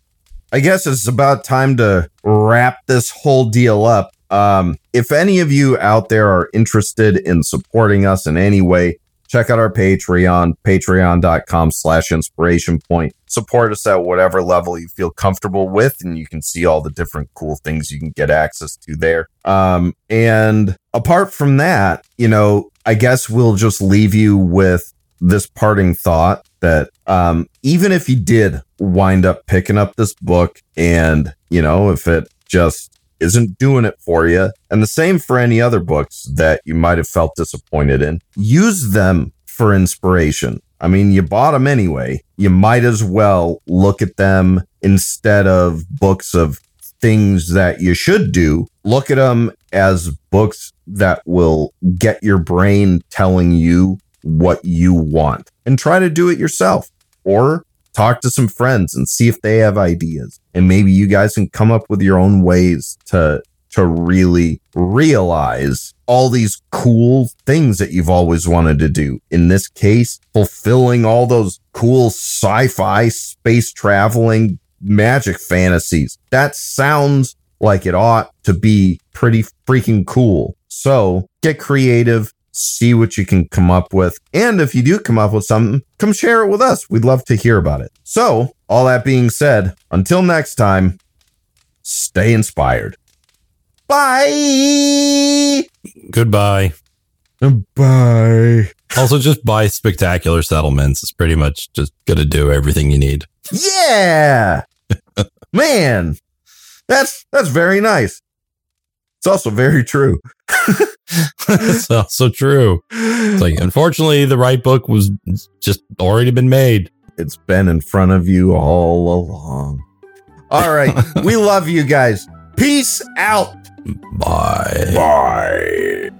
I guess it's about time to wrap this whole deal up. Um, if any of you out there are interested in supporting us in any way, check out our Patreon, patreon.com slash inspiration point. Support us at whatever level you feel comfortable with, and you can see all the different cool things you can get access to there. Um, and apart from that, you know, I guess we'll just leave you with this parting thought that um, even if you did wind up picking up this book and, you know, if it just isn't doing it for you, and the same for any other books that you might have felt disappointed in, use them for inspiration. I mean, you bought them anyway. You might as well look at them instead of books of things that you should do. Look at them as books that will get your brain telling you what you want and try to do it yourself or talk to some friends and see if they have ideas and maybe you guys can come up with your own ways to to really realize all these cool things that you've always wanted to do in this case fulfilling all those cool sci-fi space traveling magic fantasies that sounds like it ought to be pretty freaking cool so get creative see what you can come up with. And if you do come up with something, come share it with us. We'd love to hear about it. So, all that being said, until next time, stay inspired. Bye. Goodbye. Bye. Also, just buy spectacular settlements. It's pretty much just gonna do everything you need. Yeah. Man. That's that's very nice. It's also very true. That's also true. It's like, unfortunately, the right book was just already been made. It's been in front of you all along. All right. we love you guys. Peace out. Bye. Bye.